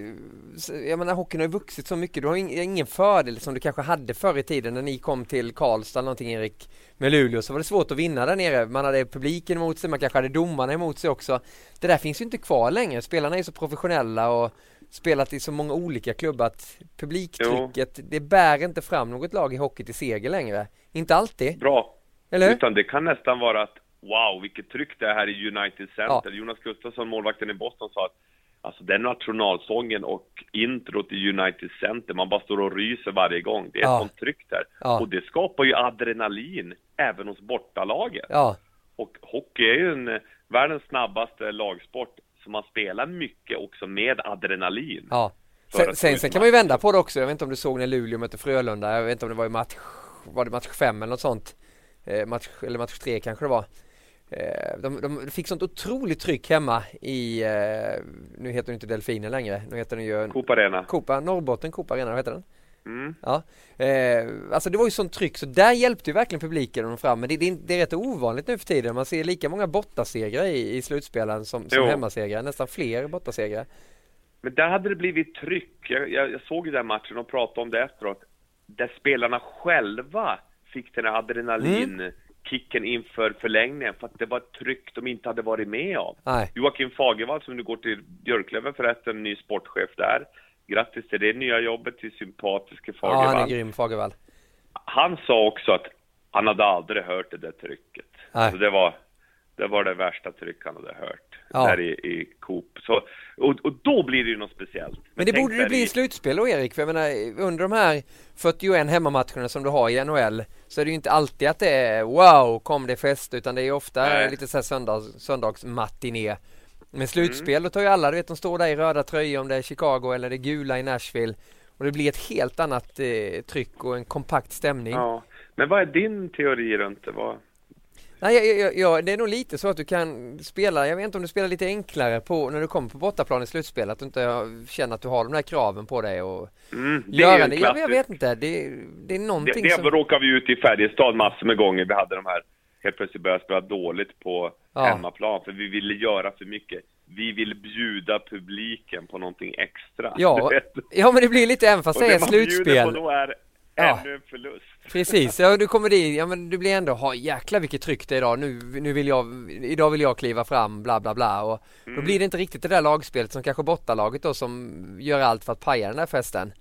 [SPEAKER 1] jag menar hockeyn har ju vuxit så mycket, du har ing- ingen fördel som du kanske hade förr i tiden när ni kom till Karlstad eller någonting Erik med Luleå så var det svårt att vinna där nere. Man hade publiken emot sig, man kanske hade domarna emot sig också. Det där finns ju inte kvar längre, spelarna är så professionella och spelat i så många olika klubbar att publiktrycket, det bär inte fram något lag i hockey till seger längre. Inte alltid,
[SPEAKER 2] Bra.
[SPEAKER 1] eller hur?
[SPEAKER 2] Utan det kan nästan vara att wow, vilket tryck det är här i United Center. Jonas Gustafsson, målvakten i Boston, sa att alltså den nationalsången och introt i United Center, man bara står och ryser varje gång. Det är
[SPEAKER 1] Ja.
[SPEAKER 2] sånt tryck där.
[SPEAKER 1] Ja.
[SPEAKER 2] Och det skapar ju adrenalin även hos bortalaget.
[SPEAKER 1] Ja,
[SPEAKER 2] Och hockey är ju en, eh, världens snabbaste lagsport, så man spelar mycket också med adrenalin.
[SPEAKER 1] ja. Sen, sen, sen kan man ju vända på det också. Jag vet inte om du såg när Luleå mötte Frölunda. Jag vet inte om det var i match, var det match fem eller något sånt? Eh, match, eller match tre kanske det var. Eh, de, de fick sånt otroligt tryck hemma i, eh, nu heter den inte Delfinen längre, nu heter den ju
[SPEAKER 2] Coop Arena.
[SPEAKER 1] Copa, Norrbotten Copa Arena, vad heter den?
[SPEAKER 2] Mm.
[SPEAKER 1] Ja, eh, alltså det var ju sånt tryck så där hjälpte ju verkligen publiken fram men det, det, är- det är rätt ovanligt nu för tiden. Man ser lika många bortasegrar i, i slutspelen som, som hemmasegrar, nästan fler bortasegrar.
[SPEAKER 2] Men där hade det blivit tryck. Jag, jag, jag såg ju den matchen och pratade om det efteråt. Där spelarna själva fick den här adrenalinkicken inför förlängningen för att det var ett tryck de inte hade varit med om.
[SPEAKER 1] Nej.
[SPEAKER 2] Joakim Fagervall som nu går till Björklöven förresten, ny sportchef där. Grattis till det nya jobbet till sympatiske
[SPEAKER 1] Ja, han är
[SPEAKER 2] Fagervall.
[SPEAKER 1] grym Fagervall.
[SPEAKER 2] han sa också att han hade aldrig hört det där trycket.
[SPEAKER 1] Nej.
[SPEAKER 2] Alltså det var det var det värsta tryck han hade hört
[SPEAKER 1] Ja.
[SPEAKER 2] där i, i Coop. Så, och, och då blir det ju något speciellt.
[SPEAKER 1] Men det
[SPEAKER 2] tänk
[SPEAKER 1] borde det bli
[SPEAKER 2] i-
[SPEAKER 1] slutspel då Erik, för jag menar under de här 41 hemmamatcherna som du har i NHL så är det ju inte alltid att det är wow, kom det fest, utan det är ofta
[SPEAKER 2] Nej.
[SPEAKER 1] lite så här söndags, söndagsmatiné. Men slutspel, då tar ju alla, du vet de står där i röda tröjor om det är Chicago eller det gula i Nashville och det blir ett helt annat eh, tryck och en kompakt stämning.
[SPEAKER 2] Ja. Men vad är din teori runt det? Vad...
[SPEAKER 1] Nej, jag, jag, det är nog lite så att du kan spela, jag vet inte om du spelar lite enklare på när du kommer på bortaplan i slutspel, att du inte känner att du har de där kraven på dig och
[SPEAKER 2] Mm, det
[SPEAKER 1] göra det. Jag, jag vet inte, det, det är
[SPEAKER 2] Det,
[SPEAKER 1] någonting
[SPEAKER 2] det
[SPEAKER 1] som...
[SPEAKER 2] råkade vi ut i Färjestad massor med gånger. Vi hade de här, helt plötsligt började spela dåligt på
[SPEAKER 1] Ja.
[SPEAKER 2] hemmaplan, för vi ville göra för mycket. Vi vill bjuda publiken på någonting extra.
[SPEAKER 1] Ja, ja, men det blir lite även fast
[SPEAKER 2] Och
[SPEAKER 1] det är
[SPEAKER 2] man bjuder på
[SPEAKER 1] slutspel.
[SPEAKER 2] då är
[SPEAKER 1] Ja.
[SPEAKER 2] ännu en förlust.
[SPEAKER 1] Precis, ja du kommer dit, ja men du blir ändå, ha jäkla vilket tryck det är idag, nu, nu vill jag, idag vill jag kliva fram, bla bla bla och
[SPEAKER 2] Mm.
[SPEAKER 1] då blir det inte riktigt det där lagspelet som kanske bortalaget då som gör allt för att paja den där festen.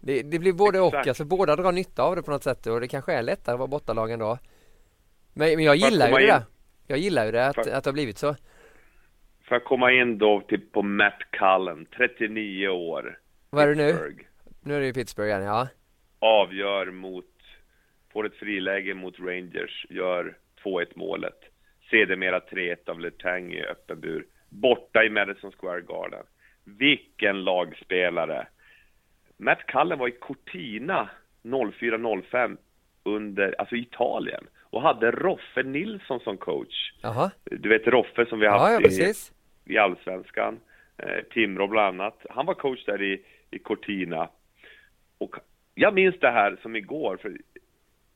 [SPEAKER 1] Det, det blir både och,
[SPEAKER 2] Exakt.
[SPEAKER 1] alltså båda drar nytta av det på något sätt och det kanske är lättare att vara bortalag ändå. Men, men jag gillar ju det. Jag gillar ju det att,
[SPEAKER 2] Får-
[SPEAKER 1] att det har blivit så.
[SPEAKER 2] För att komma in då till, på Matt Cullen, 39 år.
[SPEAKER 1] Vad är det nu? Nu är det ju Pittsburgh igen, ja.
[SPEAKER 2] avgör mot, får ett friläge mot Rangers, gör 2-1 målet. Sedermera 3-1 av Letang i öppen bur. Borta i Madison Square Garden. Vilken lagspelare! Matt Cullen var i Cortina 04-05 under, alltså Italien och hade Roffe Nilsson som coach.
[SPEAKER 1] Jaha,
[SPEAKER 2] Du vet Roffe som vi har
[SPEAKER 1] ja,
[SPEAKER 2] haft
[SPEAKER 1] ja
[SPEAKER 2] i,
[SPEAKER 1] precis.
[SPEAKER 2] i Allsvenskan. Eh, Timrå bland annat. Han var coach där i, i Cortina. Och jag minns det här som igår, för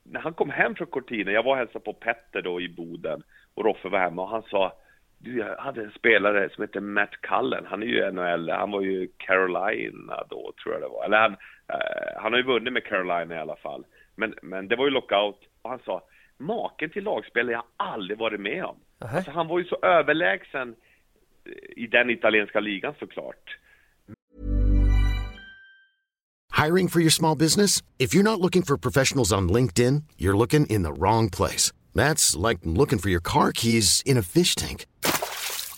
[SPEAKER 2] när han kom hem från Cortina, jag var och hälsade på Petter då i Boden och Roffe var hemma och han sa du, jag hade en spelare som heter Matt Cullen, han är ju NHL, han var ju Carolina då tror jag det var, eller han, eh, han har ju vunnit med Carolina i alla fall. Men, men det var ju lockout och han sa, maken till lagspelare jag aldrig varit med om.
[SPEAKER 1] Aha.
[SPEAKER 2] Alltså han var ju så överlägsen eh, i den italienska ligan såklart.
[SPEAKER 3] Hiring for your small business? If you're not looking for professionals on LinkedIn, you're looking in the wrong place. That's like looking for your car keys in a fish tank.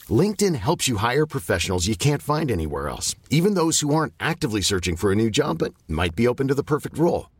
[SPEAKER 3] LinkedIn helps you hire professionals you can't find anywhere else, even those who aren't actively searching for a new job but might be open to the perfect role.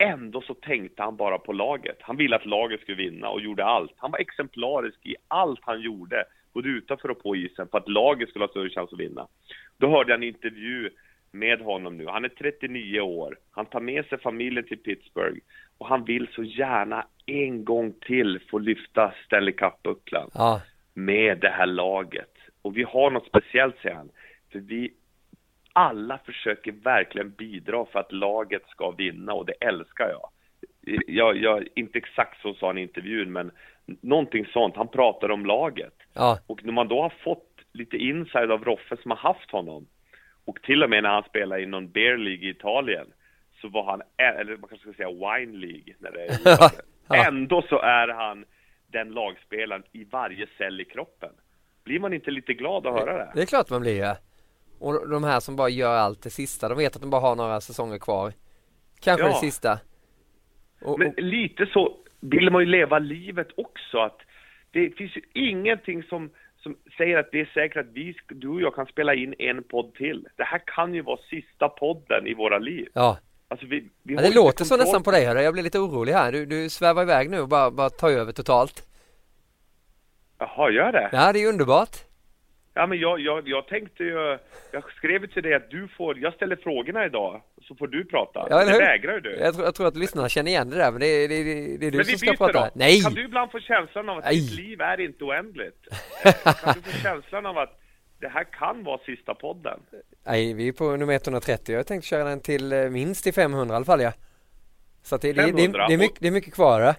[SPEAKER 2] ändå så tänkte han bara på laget. Han ville att laget skulle vinna och gjorde allt. Han var exemplarisk i allt han gjorde, både utanför och på isen, för att laget skulle ha större chans att vinna. Då hörde jag en intervju med honom nu. Han är 39 år. Han tar med sig familjen till Pittsburgh och han vill så gärna en gång till få lyfta Stanley Cup-bucklan
[SPEAKER 1] Ja,
[SPEAKER 2] med det här laget. Och vi har något speciellt, säger han. För vi alla försöker verkligen bidra för att laget ska vinna och det älskar jag. Jag, jag inte exakt så sa han i intervjun, men någonting sånt. Han pratar om laget.
[SPEAKER 1] ja,
[SPEAKER 2] Och när man då har fått lite inside av Roffe som har haft honom och till och med när han spelade i någon beer League i Italien så var han, eller man kanske ska säga wine League när det är. Ändå så är han den lagspelaren i varje cell i kroppen. Blir man inte lite glad att höra det?
[SPEAKER 1] det är klart man blir ja. Och de här som bara gör allt det sista, de vet att de bara har några säsonger kvar. Kanske
[SPEAKER 2] Ja.
[SPEAKER 1] det sista. Och,
[SPEAKER 2] Men
[SPEAKER 1] och,
[SPEAKER 2] lite så vill man ju leva livet också att det finns ju ingenting som, som säger att det är säkert att vi, du och jag kan spela in en podd till. Det här kan ju vara sista podden i våra liv.
[SPEAKER 1] ja.
[SPEAKER 2] Alltså vi, vi
[SPEAKER 1] ja, det låter
[SPEAKER 2] inte
[SPEAKER 1] så
[SPEAKER 2] kontroll-
[SPEAKER 1] nästan på dig hörru. Jag blir lite orolig här. Du, du svävar iväg nu och bara, bara tar över totalt.
[SPEAKER 2] Jaha, gör det?
[SPEAKER 1] Ja, det är underbart.
[SPEAKER 2] Ja, men jag, jag, jag tänkte ju, jag skrev till dig att du får, jag ställer frågorna idag, så får du prata.
[SPEAKER 1] Ja,
[SPEAKER 2] det vägrar ju du.
[SPEAKER 1] Jag tror, jag tror att lyssnarna känner igen det där, men det, det, är- det är du
[SPEAKER 2] men
[SPEAKER 1] som ska prata.
[SPEAKER 2] då.
[SPEAKER 1] Nej!
[SPEAKER 2] Kan du ibland få känslan av att
[SPEAKER 1] Nej.
[SPEAKER 2] ditt liv är inte oändligt? Kan du få känslan av att det här kan vara sista podden?
[SPEAKER 1] Nej, vi är på nummer 130. Jag tänkte köra den till eh, minst till 500 i alla fall ja. Så det, det, det,
[SPEAKER 2] 500,
[SPEAKER 1] det, är mycket, det är mycket kvar.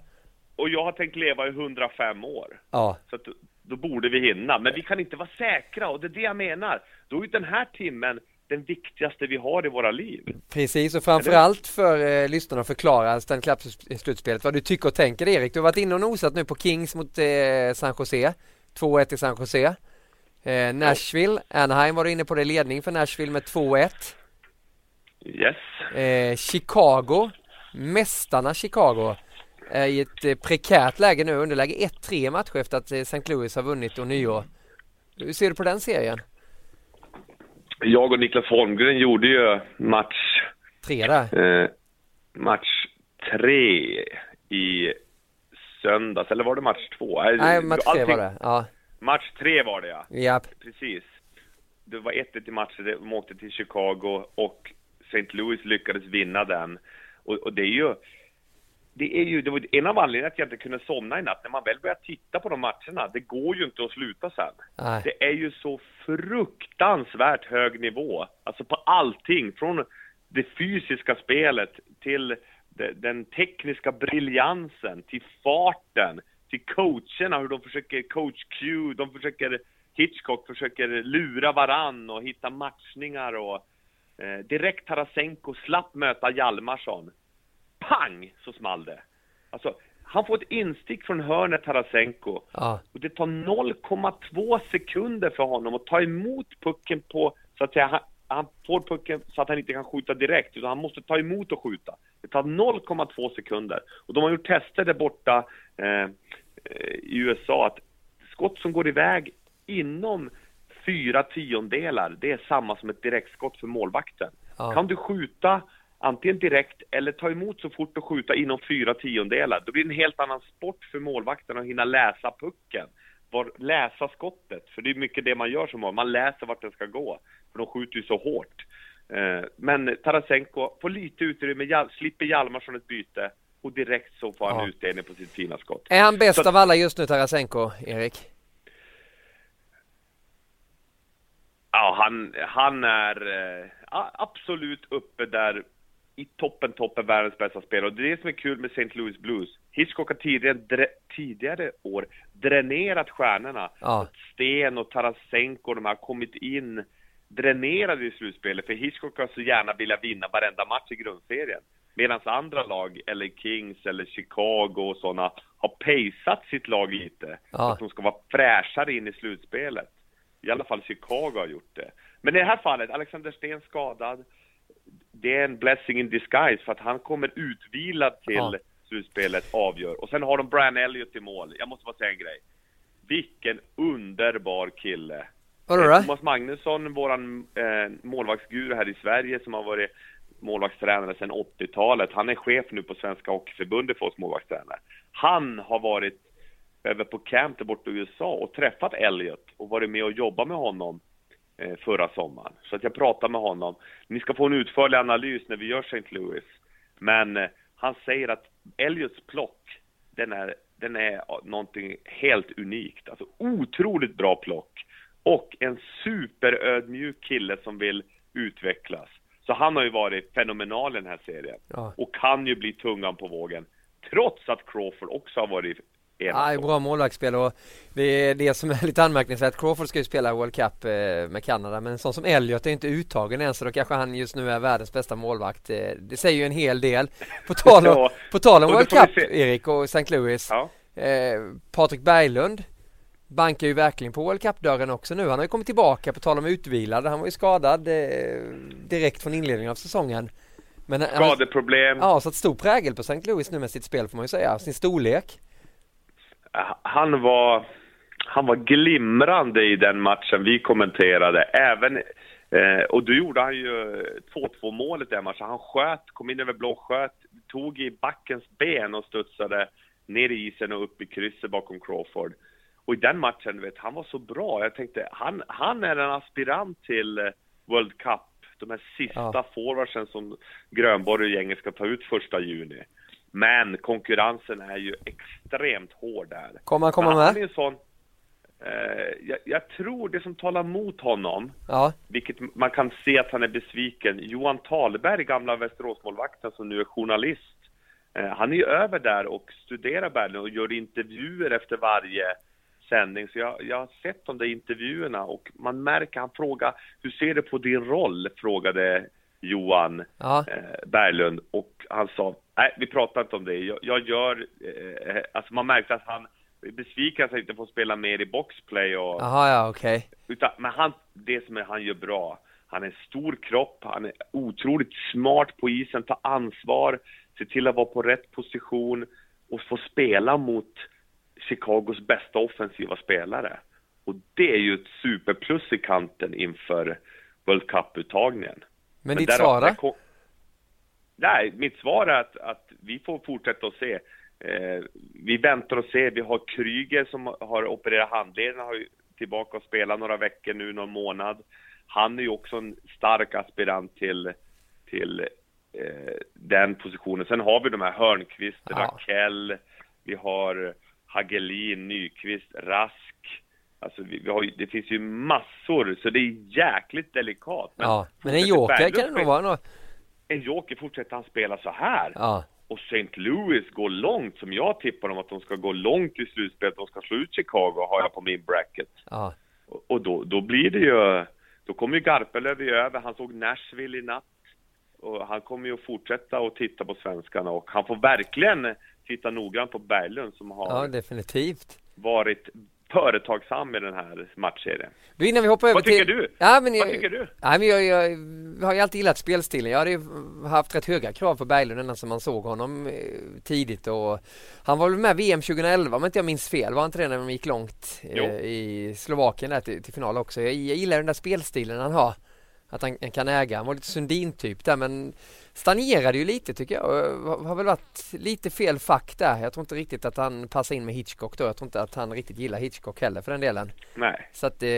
[SPEAKER 2] Och jag har tänkt leva i 105 år.
[SPEAKER 1] Ja,
[SPEAKER 2] Så då borde vi hinna. Men vi kan inte vara säkra och det är det jag menar. Då är ju den här timmen den viktigaste vi har i våra liv.
[SPEAKER 1] precis. Och framförallt för eh, lyssnarna förklara Stanley Cup-slutspelet. Vad du tycker och tänker Erik. Du har varit inne och nosat nu på Kings mot eh, San Jose. 2-1 i San Jose. Eh, Nashville, Anaheim var du inne på det, ledning för Nashville med 2-1.
[SPEAKER 2] Yes.
[SPEAKER 1] Eh, Chicago, mästarna Chicago, i ett eh, prekärt läge nu, underläge 1-3 i matcher efter att eh, St. Louis har vunnit och nyår. Hur ser du på den serien?
[SPEAKER 2] Jag och Niklas Holmgren gjorde ju match,
[SPEAKER 1] Tre där.
[SPEAKER 2] eh, match tre i söndags, eller var det match två?
[SPEAKER 1] Nej, match tre var det. Ja,
[SPEAKER 2] Match tre var det ja.
[SPEAKER 1] Japp.
[SPEAKER 2] Precis. Det var 1-1 i matchen, de åkte till Chicago och St. Louis lyckades vinna den. Och, och det är ju, det är ju, det var en av anledningarna att jag inte kunde somna i natt. När man väl börjar titta på de matcherna, det går ju inte att sluta sen.
[SPEAKER 1] Nej.
[SPEAKER 2] Det är ju så fruktansvärt hög nivå, alltså på allting, från det fysiska spelet till de- den tekniska briljansen, till farten, till coacherna, hur de försöker coach Q, de försöker Hitchcock försöker lura varann och hitta matchningar och eh, direkt Tarasenko slapp möta Hjalmarsson. Pang så small det. Alltså, han får ett instick från hörnet Tarasenko
[SPEAKER 1] Ja,
[SPEAKER 2] och det tar 0,2 sekunder för honom att ta emot pucken på, så att säga, han, han får pucken så att han inte kan skjuta direkt, utan han måste ta emot och skjuta. Det tar 0,2 sekunder. Och de har gjort tester där borta eh, i USA att skott som går iväg inom fyra tiondelar, det är samma som ett direktskott för målvakten.
[SPEAKER 1] Ja.
[SPEAKER 2] Kan du skjuta antingen direkt eller ta emot så fort och skjuta inom fyra tiondelar, då blir det en helt annan sport för målvakten att hinna läsa pucken. Var, läsa skottet, för det är mycket det man gör som mål. Man läser vart den ska gå, för de skjuter ju så hårt. Eh, men Tarasenko får lite utrymme, slipper Hjalmarsson ett byte och direkt så får han
[SPEAKER 1] Ja.
[SPEAKER 2] utdelning på sitt fina skott.
[SPEAKER 1] Är han bäst
[SPEAKER 2] Så-
[SPEAKER 1] av alla just nu, Tarasenko, Erik?
[SPEAKER 2] Ja, han, han är a- absolut uppe där i toppen, toppen, världens bästa spelare. Och det är det som är kul med St. Louis Blues. Hitchcock har tidigare, dre, tidigare år dränerat stjärnorna.
[SPEAKER 1] Ja.
[SPEAKER 2] Sten och Tarasenko, de har kommit in dränerade i slutspelet. För Hitchcock har så gärna velat vinna varenda match i grundserien. Medan andra lag, LA Kings eller Chicago och sådana, har pejsat sitt lag lite.
[SPEAKER 1] Ja.
[SPEAKER 2] Att de ska vara fräschare in i slutspelet. I alla fall Chicago har gjort det. Men i det här fallet, Alexander Sten skadad. Det är en blessing in disguise för att han kommer utvilad till
[SPEAKER 1] Ja.
[SPEAKER 2] slutspelet, avgör. Och sen har de Brian Elliott i mål. Jag måste bara säga en grej. Vilken underbar kille!
[SPEAKER 1] Då?
[SPEAKER 2] Thomas Magnusson, våran eh, målvaktsguru här i Sverige som har varit målvaktstränare sedan 80-talet. Han är chef nu på Svenska Hockeyförbundet för oss målvaktstränare. Han har varit över på camp där borta i USA och träffat Elliot och varit med och jobbat med honom förra sommaren. Så att jag pratade med honom. Ni ska få en utförlig analys när vi gör St. Louis. Men eh, han säger att Elliots plock, den är, den är någonting helt unikt. Alltså otroligt bra plock. Och en superödmjuk kille som vill utvecklas. Så han har ju varit fenomenal i den här serien.
[SPEAKER 1] Ja.
[SPEAKER 2] Och kan ju bli tungan på vågen. Trots att Crawford också har varit
[SPEAKER 1] Ja,
[SPEAKER 2] enastående.
[SPEAKER 1] bra målvaktsspel och det är det som är lite anmärkningsvärt. Crawford ska ju spela World Cup eh, med Kanada men en sån som Elliot är inte uttagen än så då kanske han just nu är världens bästa målvakt. Eh, Det säger ju en hel del. På tal om,
[SPEAKER 2] Ja.
[SPEAKER 1] på tal om World Cup Erik och St. Louis.
[SPEAKER 2] Ja.
[SPEAKER 1] Eh, Patrik Berglund bankar ju verkligen på World Cup-dörren också nu. Han har ju kommit tillbaka på tal om utvilad. Han var ju skadad eh, direkt från inledningen av säsongen. Men
[SPEAKER 2] Skadeproblem.
[SPEAKER 1] Ja, så ett stor prägel på St. Louis nu med sitt spel får man ju säga. Sin storlek.
[SPEAKER 2] Han var, han var glimrande i den matchen vi kommenterade. Även, eh, och då gjorde han ju 2-2 målet den matchen. Han sköt, kom in över blå, sköt, tog i backens ben och studsade ner i isen och upp i krysset bakom Crawford. Och i den matchen, vet, han var så bra. Jag tänkte, han, han är en aspirant till World Cup. De här sista
[SPEAKER 1] Ja.
[SPEAKER 2] forwardsen som Grönborg och gänget ska ta ut första juni. Men konkurrensen är ju extremt hård där.
[SPEAKER 1] Kommer han komma
[SPEAKER 2] Han
[SPEAKER 1] med?
[SPEAKER 2] en sån... Eh, jag, jag tror det som talar mot honom,
[SPEAKER 1] Ja,
[SPEAKER 2] vilket man kan se att han är besviken, Johan Talberg, gamla Västeråsmålvakten som nu är journalist. Eh, han är ju över där och studerar Berglund och gör intervjuer efter varje sändning. Så jag, jag har sett de där intervjuerna och man märker, han frågar, hur ser du på din roll? Frågade Johan
[SPEAKER 1] ja,
[SPEAKER 2] eh, Berglund och han sa, nej vi pratar inte om det, jag, jag gör, eh, alltså man märkte att han besviken han inte får spela mer i boxplay och,
[SPEAKER 1] jaha ja okej.
[SPEAKER 2] utan, men han, det som är, han gör bra, han är en stor kropp, han är otroligt smart på isen, tar ansvar, ser till att vara på rätt position och få spela mot Chicagos bästa offensiva spelare. Och det är ju ett superplus i kanten inför World Cup-uttagningen.
[SPEAKER 1] Men ditt svar
[SPEAKER 2] där
[SPEAKER 1] då?
[SPEAKER 2] kom- Nej, mitt svar är att, att vi får fortsätta att se. Eh, vi väntar och ser. Vi har Kryger som har opererat handleden, har ju tillbaka och spelat några veckor nu, någon månad. Han är ju också en stark aspirant till, till eh, den positionen. Sen har vi de här Hörnqvist,
[SPEAKER 1] Ja.
[SPEAKER 2] Rakell, vi har Hagelin, Nyqvist, Rask. Alltså vi, vi har ju, det finns ju massor, så det är jäkligt delikat.
[SPEAKER 1] Ja, men en joker kan det nog vara ändå.
[SPEAKER 2] en joker fortsätter han spela så här.
[SPEAKER 1] Ja,
[SPEAKER 2] Och St. Louis går långt, som jag tippar dem att de ska gå långt i slutspelet. De ska slå ut Chicago, har jag på min bracket.
[SPEAKER 1] ja,
[SPEAKER 2] Och, och då, då blir det ju... Då kommer ju Garpenlöv över. Han såg Nashville i natt. Och han kommer ju att fortsätta att titta på svenskarna. Och han får verkligen titta noggrant på Berglund som har
[SPEAKER 1] ja definitivt.
[SPEAKER 2] varit företagsam i den här matchserien.
[SPEAKER 1] Du, innan vi hoppar över
[SPEAKER 2] Vad tycker
[SPEAKER 1] till...
[SPEAKER 2] du?
[SPEAKER 1] Ja, men
[SPEAKER 2] Vad
[SPEAKER 1] jag...
[SPEAKER 2] tycker du?
[SPEAKER 1] Ja, men jag, jag, jag har ju alltid gillat spelstilen. Jag hade ju haft rätt höga krav på Berglund ända som man såg honom eh, tidigt och han var väl med VM 2011 om inte jag minns fel. Var inte det när de gick långt
[SPEAKER 2] Jo.
[SPEAKER 1] eh, i Slovakien där till, till final också? Jag, jag gillar den där spelstilen han har. Att han, han kan äga. Han var lite Sundin-typ där men stagnerade ju lite tycker jag. Har, har väl varit lite fel fack där. Jag tror inte riktigt att han passar in med Hitchcock då. Jag tror inte att han riktigt gillar Hitchcock heller för den delen.
[SPEAKER 2] Nej.
[SPEAKER 1] Så att eh,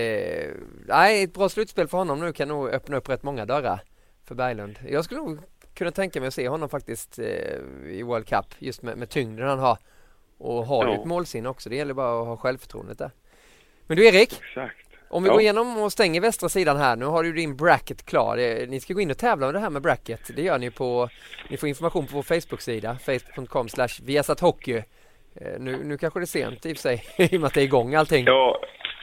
[SPEAKER 1] nej, ett bra slutspel för honom nu kan nog öppna upp rätt många dörrar för Berglund. Jag skulle nog kunna tänka mig att se honom faktiskt eh, i World Cup just med, med tyngden han har. Och har ju ett målsinne också. Det gäller bara att ha självförtroendet där. Men du Erik,
[SPEAKER 2] Exakt.
[SPEAKER 1] Om vi
[SPEAKER 2] Ja.
[SPEAKER 1] går igenom och stänger västra sidan här. Nu har du din bracket klar. Eh, Ni ska gå in och tävla med det här med bracket. Det gör ni på, ni får information på vår Facebook-sida, facebook.com slash viasathockey. Eh, Nu, nu kanske det är sent i och för sig, i och med att det är igång allting.
[SPEAKER 2] Ja,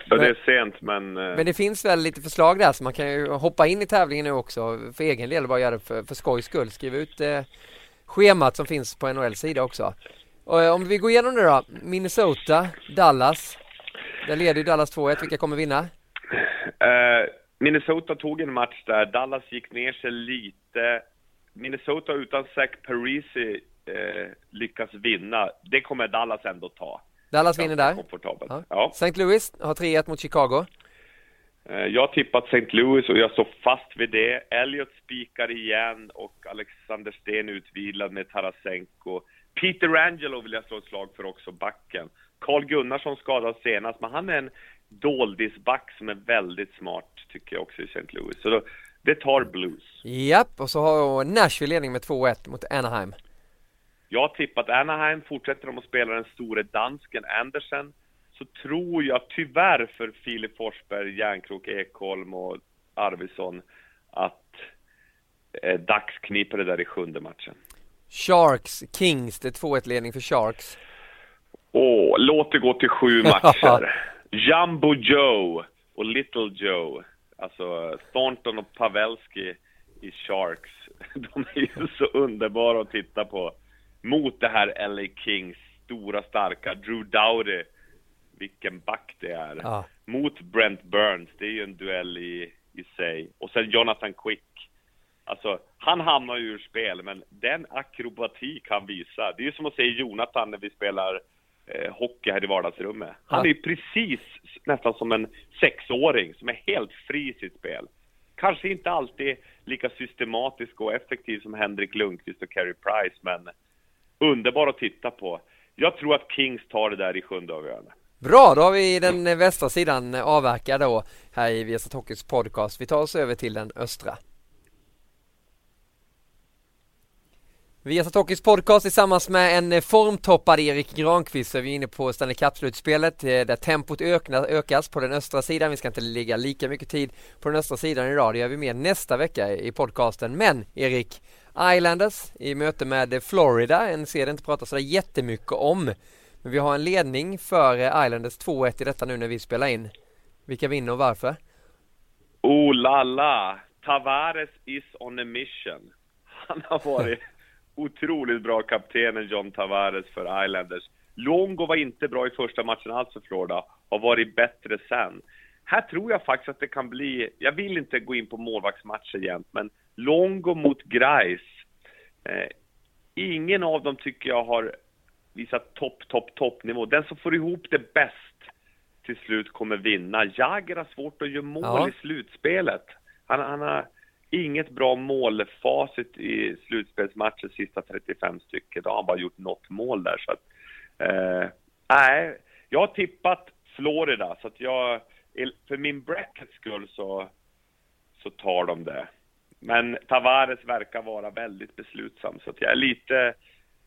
[SPEAKER 2] ja det är sent men... eh,
[SPEAKER 1] Men det finns väl lite förslag där så man kan ju hoppa in i tävlingen nu också för egen del bara göra det för, för skojs skull. Skriv ut eh, schemat som finns på NHLs sida också. Och om vi går igenom det då. Minnesota, Dallas. Där leder ju Dallas 2-1. Vilka kommer vinna?
[SPEAKER 2] Uh, Minnesota tog en match där. Dallas gick ner sig lite. Minnesota utan Zach Parisi uh, lyckas vinna. Det kommer Dallas ändå ta.
[SPEAKER 1] Dallas vinner där.
[SPEAKER 2] Ja. Ja.
[SPEAKER 1] St. Louis har 3-1 mot Chicago.
[SPEAKER 2] Uh, jag har tippat St. Louis och jag står fast vid det. Elliot spikar igen och Alexander Sten utvilad med Tarasenko. Peter Angelo vill jag slå ett slag för också, backen. Carl Gunnarsson skadades senast, men han är en doldisback som är väldigt smart, tycker jag också i St. Louis. Så då, det tar Blues.
[SPEAKER 1] Japp, och så har Nashville ledning med 2-1 mot Anaheim.
[SPEAKER 2] Jag har tippat Anaheim, fortsätter de att spela den store dansken Andersen, så tror jag tyvärr för Filip Forsberg, Järnkrok, Ekholm och Arvidsson att eh, dags kniper det där i sjunde matchen.
[SPEAKER 1] Sharks, Kings, det är 2-1 ledning för Sharks.
[SPEAKER 2] Åh, låt det gå till sju matcher. Jumbo Joe och Little Joe, alltså Thornton och Pavelski i Sharks, de är ju så underbara att titta på. Mot det här LA Kings, stora starka, Drew Dowdy, vilken back det är. Ja. Mot Brent Burns, det är ju en duell i, i sig. Och sen Jonathan Quick. Alltså, han hamnar ju ur spel, men den akrobatik han visar, det är ju som att se Jonathan när vi spelar eh, hockey här i vardagsrummet. Han är precis nästan som en sexåring som är helt fri i sitt spel. Kanske inte alltid lika systematisk och effektiv som Henrik Lundqvist och Carey Price, men underbar att titta på. Jag tror att Kings tar det där i sjunde avgörande.
[SPEAKER 1] Bra, då har vi den västra sidan avverkad då här i Viasat Hockeys podcast. Vi tar oss över till den östra. Viasat Hockeys podcast tillsammans med en eh, formtoppad Erik Granqvist så är vi inne på Stanley Cup-slutspelet eh, där tempot ökas på den östra sidan. Vi ska inte lägga lika mycket tid på den östra sidan idag. Det gör vi mer nästa vecka i podcasten. Men Erik, Islanders i möte med eh, Florida, en serie det inte pratar så jättemycket om. Men vi har en ledning för Islanders 2-1 i detta nu när vi spelar in. Vilka vinner och varför?
[SPEAKER 2] Oh la la! Tavares is on a mission. Han har varit otroligt bra kaptenen John Tavares för Islanders. Longo var inte bra i första matchen alls för Florida, har varit bättre sen. Här tror jag faktiskt att det kan bli, jag vill inte gå in på målvaktsmatcher igen, men Longo mot Grice. Eh, ingen av dem tycker jag har visat topp, topp, toppnivå. Den som får ihop det bäst till slut kommer vinna. Jagr har svårt att göra mål ja. i slutspelet. Han, han har inget bra målfacit i slutspelsmatcher sista 35 stycken. Då har han bara gjort något mål där. Så att, eh, nej, jag har tippat Florida, så att jag, för min brackets skull så, så tar de det. Men Tavares verkar vara väldigt beslutsam, så att jag är lite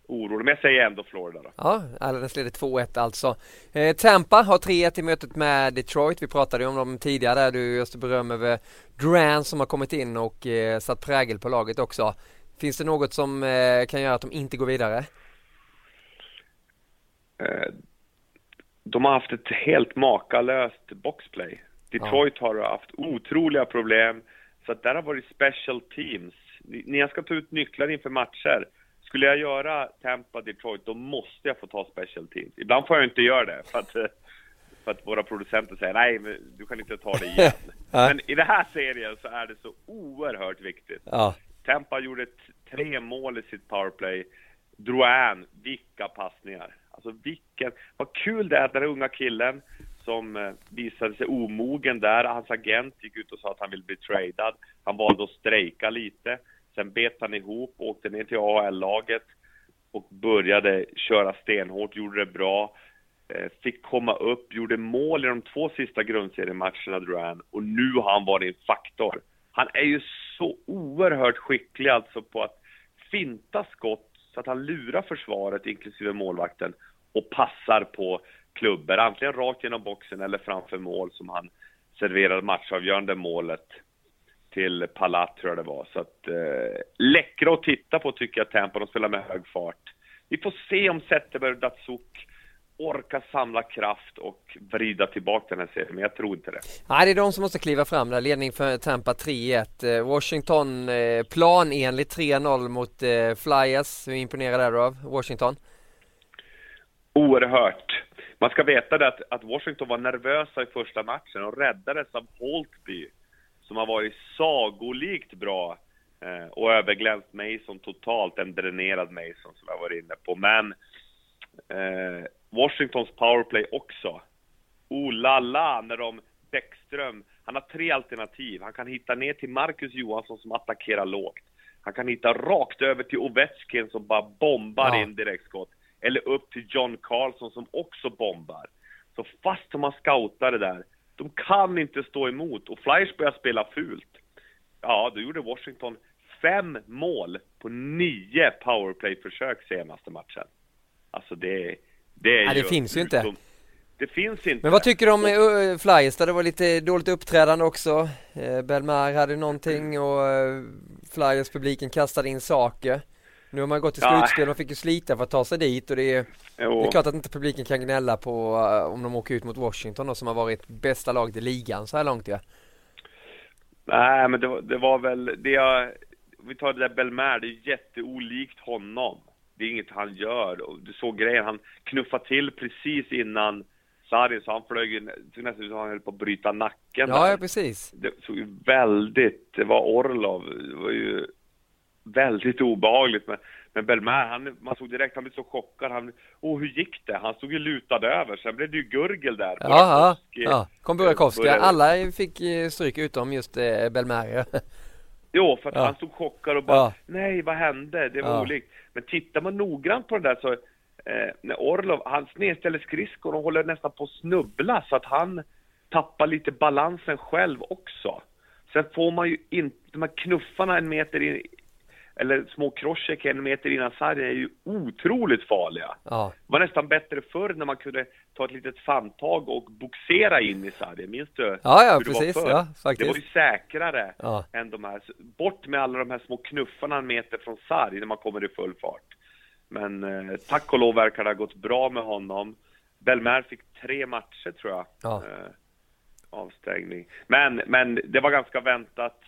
[SPEAKER 2] orolig. Men jag säger ändå Florida då.
[SPEAKER 1] Ja, Islanders leder 2-1 alltså. Eh, Tampa har 3-1 i mötet med Detroit. Vi pratade ju om dem tidigare där. Du just beröm över Duran som har kommit in och eh, satt prägel på laget också. Finns det något som eh, kan göra att de inte går vidare?
[SPEAKER 2] Eh, de har haft ett helt makalöst boxplay. Detroit ja. har haft otroliga problem. Så att där har varit special teams. När jag ska ta ut nycklar inför matcher skulle jag göra Tampa Detroit, då måste jag få ta special teams. Ibland får jag inte göra det, för att, för att våra producenter säger nej, du kan inte ta det igen. Men i den här serien så är det så oerhört viktigt. Ja. Tampa gjorde tre mål i sitt powerplay. Drouin, vilka passningar! Alltså vilken... Vad kul det är att den unga killen som eh, visade sig omogen där, hans agent gick ut och sa att han ville bli tradad. Han valde att strejka lite. Sen bet han ihop, åkte ner till AHL-laget och började köra stenhårt, gjorde det bra. Eh, fick komma upp, gjorde mål i de två sista grundseriematcherna, Duran, och nu har han varit en faktor. Han är ju så oerhört skicklig alltså på att finta skott så att han lurar försvaret, inklusive målvakten, och passar på klubbor, antingen rakt genom boxen eller framför mål som han serverade matchavgörande målet till Palat tror jag det var. Så att eh, läckra att titta på tycker jag Tampa, de spelar med hög fart. Vi får se om Zetterberg och Datsuk orka samla kraft och vrida tillbaka den här serien, men jag tror inte det.
[SPEAKER 1] Nej, det är de som måste kliva fram där. Ledning för Tampa 3-1. Eh, Washington eh, planenligt 3-0 mot eh, Flyers. Hur imponerad är du av Washington?
[SPEAKER 2] Oerhört. Man ska veta det att, att Washington var nervösa i första matchen och räddades av Holtby, som har varit sagolikt bra eh, och överglänst Mason totalt, en dränerad Mason som jag var inne på. Men eh, Washingtons powerplay också. Oh la la, när de, Bäckström, han har tre alternativ. Han kan hitta ner till Marcus Johansson som attackerar lågt. Han kan hitta rakt över till Ovechkin som bara bombar
[SPEAKER 1] Ja.
[SPEAKER 2] in direktskott. Eller upp till John Carlson som också bombar. Så fast de har scoutat det där, de kan inte stå emot. Och Flyers börjar spela fult. Ja, då gjorde Washington fem mål på nio powerplay-försök senaste matchen. Alltså det, det är
[SPEAKER 1] Nej, det finns ju inte.
[SPEAKER 2] utom- Det finns inte.
[SPEAKER 1] Men vad tycker du om uh, Flyers där? Det var lite dåligt uppträdande också. Uh, Belmar hade någonting och uh, Flyers publiken kastade in saker. Nu har man gått till slutspel och fick ju slita för att ta sig dit och det är,
[SPEAKER 2] Jo.
[SPEAKER 1] det är klart att inte publiken kan gnälla på uh, om de åker ut mot Washington då, som har varit bästa laget i ligan så här långt ja.
[SPEAKER 2] Nej, men det var, det var väl det jag... Vi tar det där Belmer, det är jätteolikt honom. Det är inget han gör. Du såg grejen, han knuffade till precis innan Sarri, så han flög såg nästan som han höll på att bryta nacken
[SPEAKER 1] Ja, ja precis.
[SPEAKER 2] Det såg ju väldigt, det var Orlov, det var ju väldigt obehagligt. Men, men Belmer, han, man såg direkt, han blev så chockad. Han, åh hur gick det? Han stod ju lutad över, sen blev det ju gurgel där.
[SPEAKER 1] Ja, ja. Kom Burakovsky. Alla fick eh, stryk utom just eh, Belmar ja.
[SPEAKER 2] Jo, för att
[SPEAKER 1] Ja.
[SPEAKER 2] han stod chockad och bara
[SPEAKER 1] Ja.
[SPEAKER 2] Nej, vad hände? Det var
[SPEAKER 1] Ja.
[SPEAKER 2] olikt. Men tittar man noggrant på det där så eh, när Orlov, han snedställer skridskon och håller nästan på att snubbla så att han tappar lite balansen själv också. Sen får man ju inte, de här knuffarna en meter in, eller små crosscheck en meter innan sargen är ju otroligt farliga.
[SPEAKER 1] ja.
[SPEAKER 2] Det var nästan bättre förr när man kunde ta ett litet fantag och boxera in i sargen. Minns du?
[SPEAKER 1] Ja, ja,
[SPEAKER 2] var
[SPEAKER 1] precis.
[SPEAKER 2] förr?
[SPEAKER 1] Ja,
[SPEAKER 2] Det var ju säkrare
[SPEAKER 1] Ja.
[SPEAKER 2] än de här. Bort med alla de här små knuffarna en meter från sarg när man kommer i full fart. Men eh, tack och lov verkar det ha gått bra med honom. Belmer fick tre matcher tror jag.
[SPEAKER 1] Ja.
[SPEAKER 2] Eh, avstängning. Men, men det var ganska väntat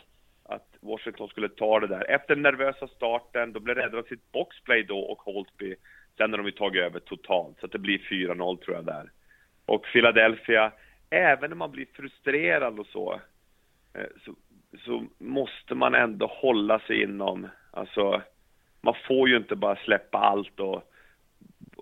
[SPEAKER 2] Washington skulle ta det där. Efter den nervösa starten, då blev rädda av sitt boxplay då och Holtby. Sen har de ju tagit över totalt, så att det blir 4-0 tror jag där. Och Philadelphia, även om man blir frustrerad och så, eh, så, så måste man ändå hålla sig inom, alltså, man får ju inte bara släppa allt och,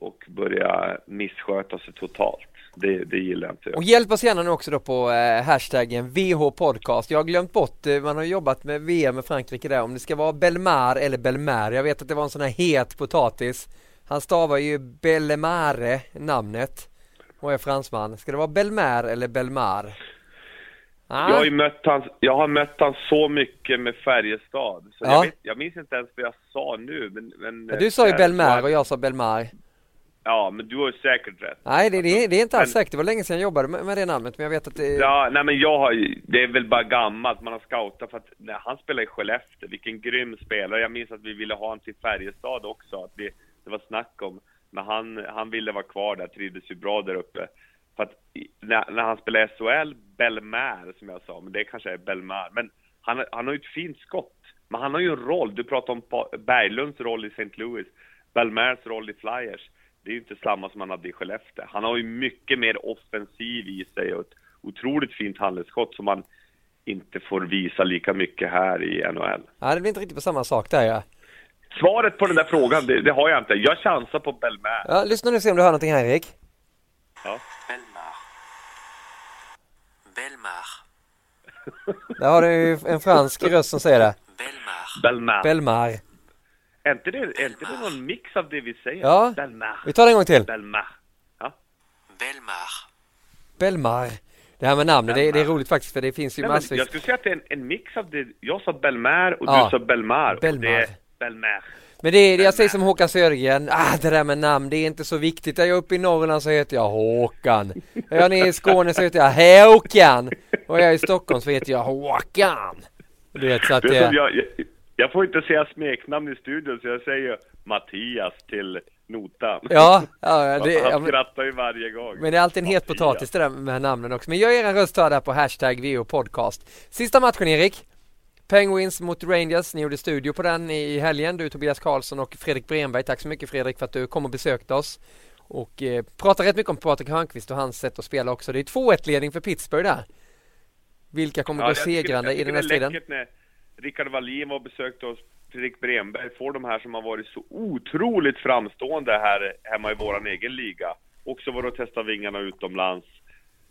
[SPEAKER 2] och börja missköta sig totalt. Det, det gillar jag inte.
[SPEAKER 1] Och hjälp oss gärna nu också då på eh, hashtaggen VH Podcast. Jag har glömt bort, eh, man har jobbat med VM med Frankrike där, om det ska vara Belmar eller Belmer. Jag vet att det var en sån här het potatis. Han stavar ju Bellemare, namnet, och är fransman. Ska det vara Belmer eller Belmar? Ah,
[SPEAKER 2] Jag har mött han, jag har mött han så mycket med Färjestad, så
[SPEAKER 1] Ja.
[SPEAKER 2] jag, vet, jag minns inte ens vad jag sa nu, men... men
[SPEAKER 1] du sa ju
[SPEAKER 2] eh,
[SPEAKER 1] Belmer och jag sa Belmar.
[SPEAKER 2] Ja, men du har ju säkert rätt.
[SPEAKER 1] Nej, det, det, det är inte alls säkert. Det var länge sedan jag jobbade med, med det namnet, men jag vet att det...
[SPEAKER 2] Ja, nej men jag har det är väl bara gammalt, man har scoutat för att, nej, han spelar i Skellefteå, vilken grym spelare. Jag minns att vi ville ha honom till Färjestad också, att vi, det var snack om, men han, han ville vara kvar där, trivdes ju bra där uppe. För att när, när han spelade SHL, Belmer som jag sa, men det kanske är Belmar, men han, han har ju ett fint skott. Men han har ju en roll, du pratar om Berglunds roll i St. Louis, Belmers roll i Flyers. Det är ju inte samma som han hade i Skellefteå. Han har ju mycket mer offensiv i sig och ett otroligt fint handledsskott som man inte får visa lika mycket här i NHL.
[SPEAKER 1] Ja, det blir inte riktigt på samma sak där ja.
[SPEAKER 2] Svaret på den där frågan, det, det har jag inte. Jag chansar på Belmer.
[SPEAKER 1] ja. Lyssna nu och se om du hör någonting här Erik.
[SPEAKER 2] Ja.
[SPEAKER 4] Belmar. Belmar.
[SPEAKER 1] Där har du ju en fransk röst som säger det.
[SPEAKER 4] Belmar.
[SPEAKER 2] Belmer.
[SPEAKER 1] Belmar.
[SPEAKER 2] Är, inte det, är inte det någon mix av det vi säger?
[SPEAKER 1] Ja.
[SPEAKER 2] Belmer.
[SPEAKER 1] Vi tar det en gång till.
[SPEAKER 2] Belmer. Ja.
[SPEAKER 4] Belmar.
[SPEAKER 1] Belmar. Det här med namn, det, det är
[SPEAKER 2] Belmar.
[SPEAKER 1] roligt faktiskt för det finns ju
[SPEAKER 2] Nej, men
[SPEAKER 1] massvis.
[SPEAKER 2] jag skulle säga att det är en, en mix av det. Jag sa Belmer och
[SPEAKER 1] Ja.
[SPEAKER 2] du sa Belmar.
[SPEAKER 1] Belmar.
[SPEAKER 2] det är Belmer.
[SPEAKER 1] Men det är det jag säger som Håkan Södergren, ah det där med namn det är inte så viktigt. Är jag uppe i Norrland så heter jag Håkan. Är jag nere i Skåne så heter jag Håkan. Och är jag i Stockholm så heter jag Håkan. Du vet så att
[SPEAKER 2] det... jag, jag, Jag får inte säga smeknamn i studion så jag säger Mattias till notan.
[SPEAKER 1] Ja, ja, det, ja
[SPEAKER 2] Han skrattar ju varje gång.
[SPEAKER 1] men det är alltid en het
[SPEAKER 2] Mattias.
[SPEAKER 1] potatis det där med namnen också. Men gör era röst hörda på hashtag VO podcast. Sista matchen Erik. Penguins mot Rangers. Ni gjorde studio på den i helgen. Du Tobias Karlsson och Fredrik Bremberg. Tack så mycket Fredrik för att du kom och besökte oss. Och eh, pratar rätt mycket om Patrik Hörnqvist och hans sätt att spela också. Det är 2-1 ledning för Pittsburgh där. Vilka kommer gå
[SPEAKER 2] jag tycker-
[SPEAKER 1] segrande i den här striden?
[SPEAKER 2] Rickard Wallin var och besökte oss, Fredrik Bremberg, får de här som har varit så otroligt framstående här hemma i våran egen liga. Också var och testa vingarna utomlands.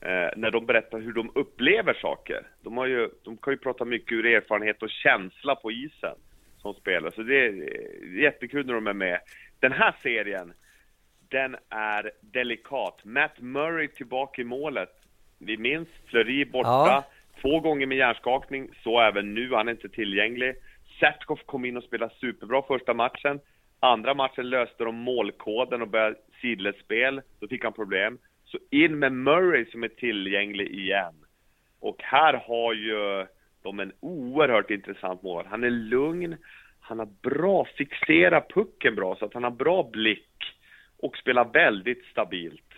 [SPEAKER 2] Eh, när de berättar hur de upplever saker. De, har ju, de kan ju prata mycket ur erfarenhet och känsla på isen som spelare. Så det är jättekul när de är med. Den här serien, den är delikat. Matt Murray tillbaka i målet. Vi minns Fleury borta,
[SPEAKER 1] Ja
[SPEAKER 2] två gånger med hjärnskakning, så även nu, han är inte tillgänglig. Satkov kom in och spelade superbra första matchen. Andra matchen löste de målkoden och började sidledsspel, då fick han problem. Så in med Murray som är tillgänglig igen. Och här har ju de en oerhört intressant mål. Han är lugn, han har bra, fixera pucken bra, så att han har bra blick och spelar väldigt stabilt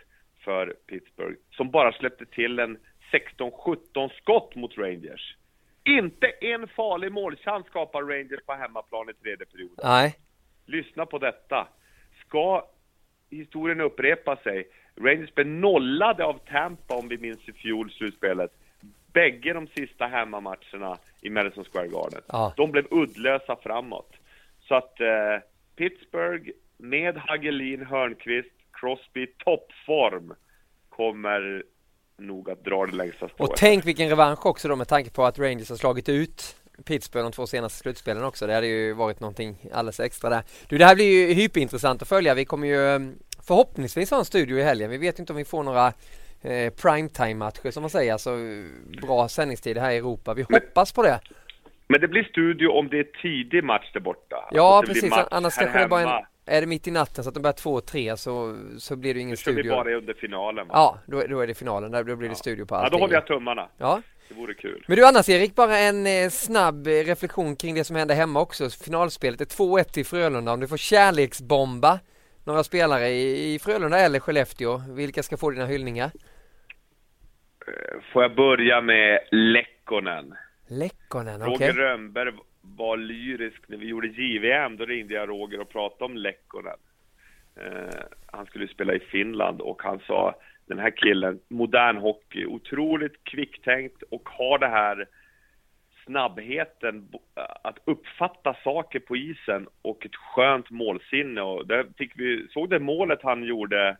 [SPEAKER 2] för Pittsburgh, som bara släppte till en 16-17 skott mot Rangers. Inte en farlig målchans skapar Rangers på hemmaplan i tredje perioden.
[SPEAKER 1] Nej.
[SPEAKER 2] Lyssna på detta. Ska historien upprepa sig? Rangers blev nollade av Tampa om vi minns i fjol slutspelet. Bägge de sista hemmamatcherna i Madison Square Garden.
[SPEAKER 1] Ja.
[SPEAKER 2] De blev uddlösa framåt. Så att eh, Pittsburgh med Hagelin, Hörnqvist, Crosby, toppform kommer nog att dra det längsta strået.
[SPEAKER 1] Och tänk vilken revansch också då med tanke på att Rangers har slagit ut Pittsburgh de två senaste slutspelen också. Det hade ju varit någonting alldeles extra där. Du, det här blir ju hyperintressant att följa. Vi kommer ju eh, förhoppningsvis ha en studio i helgen. Vi vet inte om vi får några eh, primetime-matcher som man säger, alltså bra sändningstid här i Europa. Vi hoppas på det.
[SPEAKER 2] Men det blir studio om det är tidig match där borta.
[SPEAKER 1] Ja,
[SPEAKER 2] Alltså,
[SPEAKER 1] precis. Annars kanske det bara en, är det mitt i natten så att de börjar två, tre så, så blir det ingen
[SPEAKER 2] Då kör vi
[SPEAKER 1] studio.
[SPEAKER 2] bara under finalen. va?
[SPEAKER 1] Ja, då, då är det finalen. Där då blir det studio på
[SPEAKER 2] ja,
[SPEAKER 1] allting.
[SPEAKER 2] då håller jag tummarna.
[SPEAKER 1] Ja.
[SPEAKER 2] Det vore kul.
[SPEAKER 1] Men du annars Erik, bara en eh, snabb eh, reflektion kring det som hände hemma också. Finalspelet är 2-1 till Frölunda. Om du får kärleksbomba några spelare i, i Frölunda eller Skellefteå, vilka ska få dina hyllningar?
[SPEAKER 2] Eh, Får jag börja med Lekkonen?
[SPEAKER 1] Lekkonen, okej.
[SPEAKER 2] Roger Rönnberg var lyrisk när vi gjorde JVM. Då ringde jag Roger och pratade om Lekkonen. Eh, han skulle spela i Finland och han sa den här killen, modern hockey, otroligt kvicktänkt och har det här snabbheten att uppfatta saker på isen och ett skönt målsinne. Och där fick vi, såg det målet han gjorde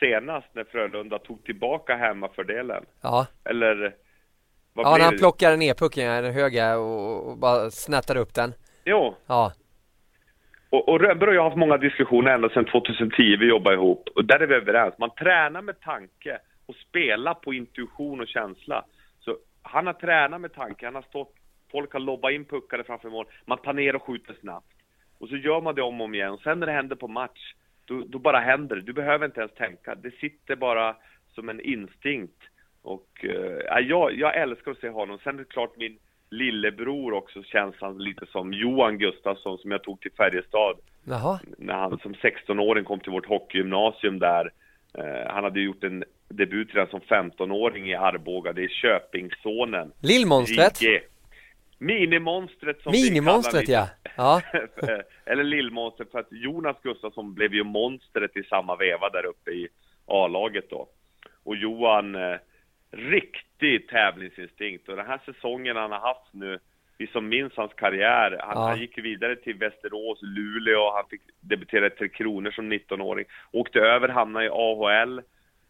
[SPEAKER 2] senast när Frölunda tog tillbaka hemmafördelen?
[SPEAKER 1] Ja,
[SPEAKER 2] Eller vad
[SPEAKER 1] ja när han
[SPEAKER 2] det?
[SPEAKER 1] plockade ner pucken den höga och, och bara snattade upp den.
[SPEAKER 2] Jo,
[SPEAKER 1] Ja,
[SPEAKER 2] Och, och Rönnberg och jag har haft många diskussioner ända sedan 2010 vi jobbar ihop. Och där är vi överens. Man tränar med tanke och spelar på intuition och känsla. Så han har tränat med tanke. Han har stått, folk har lobbat in puckar framför mål. Man tar ner och skjuter snabbt. Och så gör man det om och om igen. Och sen när det händer på match, då, då bara händer det. Du behöver inte ens tänka. Det sitter bara som en instinkt. Och eh, jag, jag älskar att se honom. Sen är det klart min lillebror också känns han lite som Johan Gustafsson som jag tog till Färjestad
[SPEAKER 1] jaha.
[SPEAKER 2] när han som 16-åring kom till vårt hockeygymnasium där. Eh, han hade gjort en debut redan som 15-åring i Arboga. Det är Köpingssonen.
[SPEAKER 1] Lillmonstret.
[SPEAKER 2] Minimonstret som vi
[SPEAKER 1] Minimonstret
[SPEAKER 2] kallar
[SPEAKER 1] ja. Ja,
[SPEAKER 2] Eller Lillmonstret för att Jonas Gustafsson blev ju monstret i samma veva där uppe i A-laget då. Och Johan, eh, riktig tävlingsinstinkt. Och den här säsongen han har haft nu, vi som minns hans karriär, han,
[SPEAKER 1] Ja.
[SPEAKER 2] han gick vidare till Västerås, Luleå, han fick debutera i Tre Kronor som 19-åring. Åkte över, hamnade i AHL.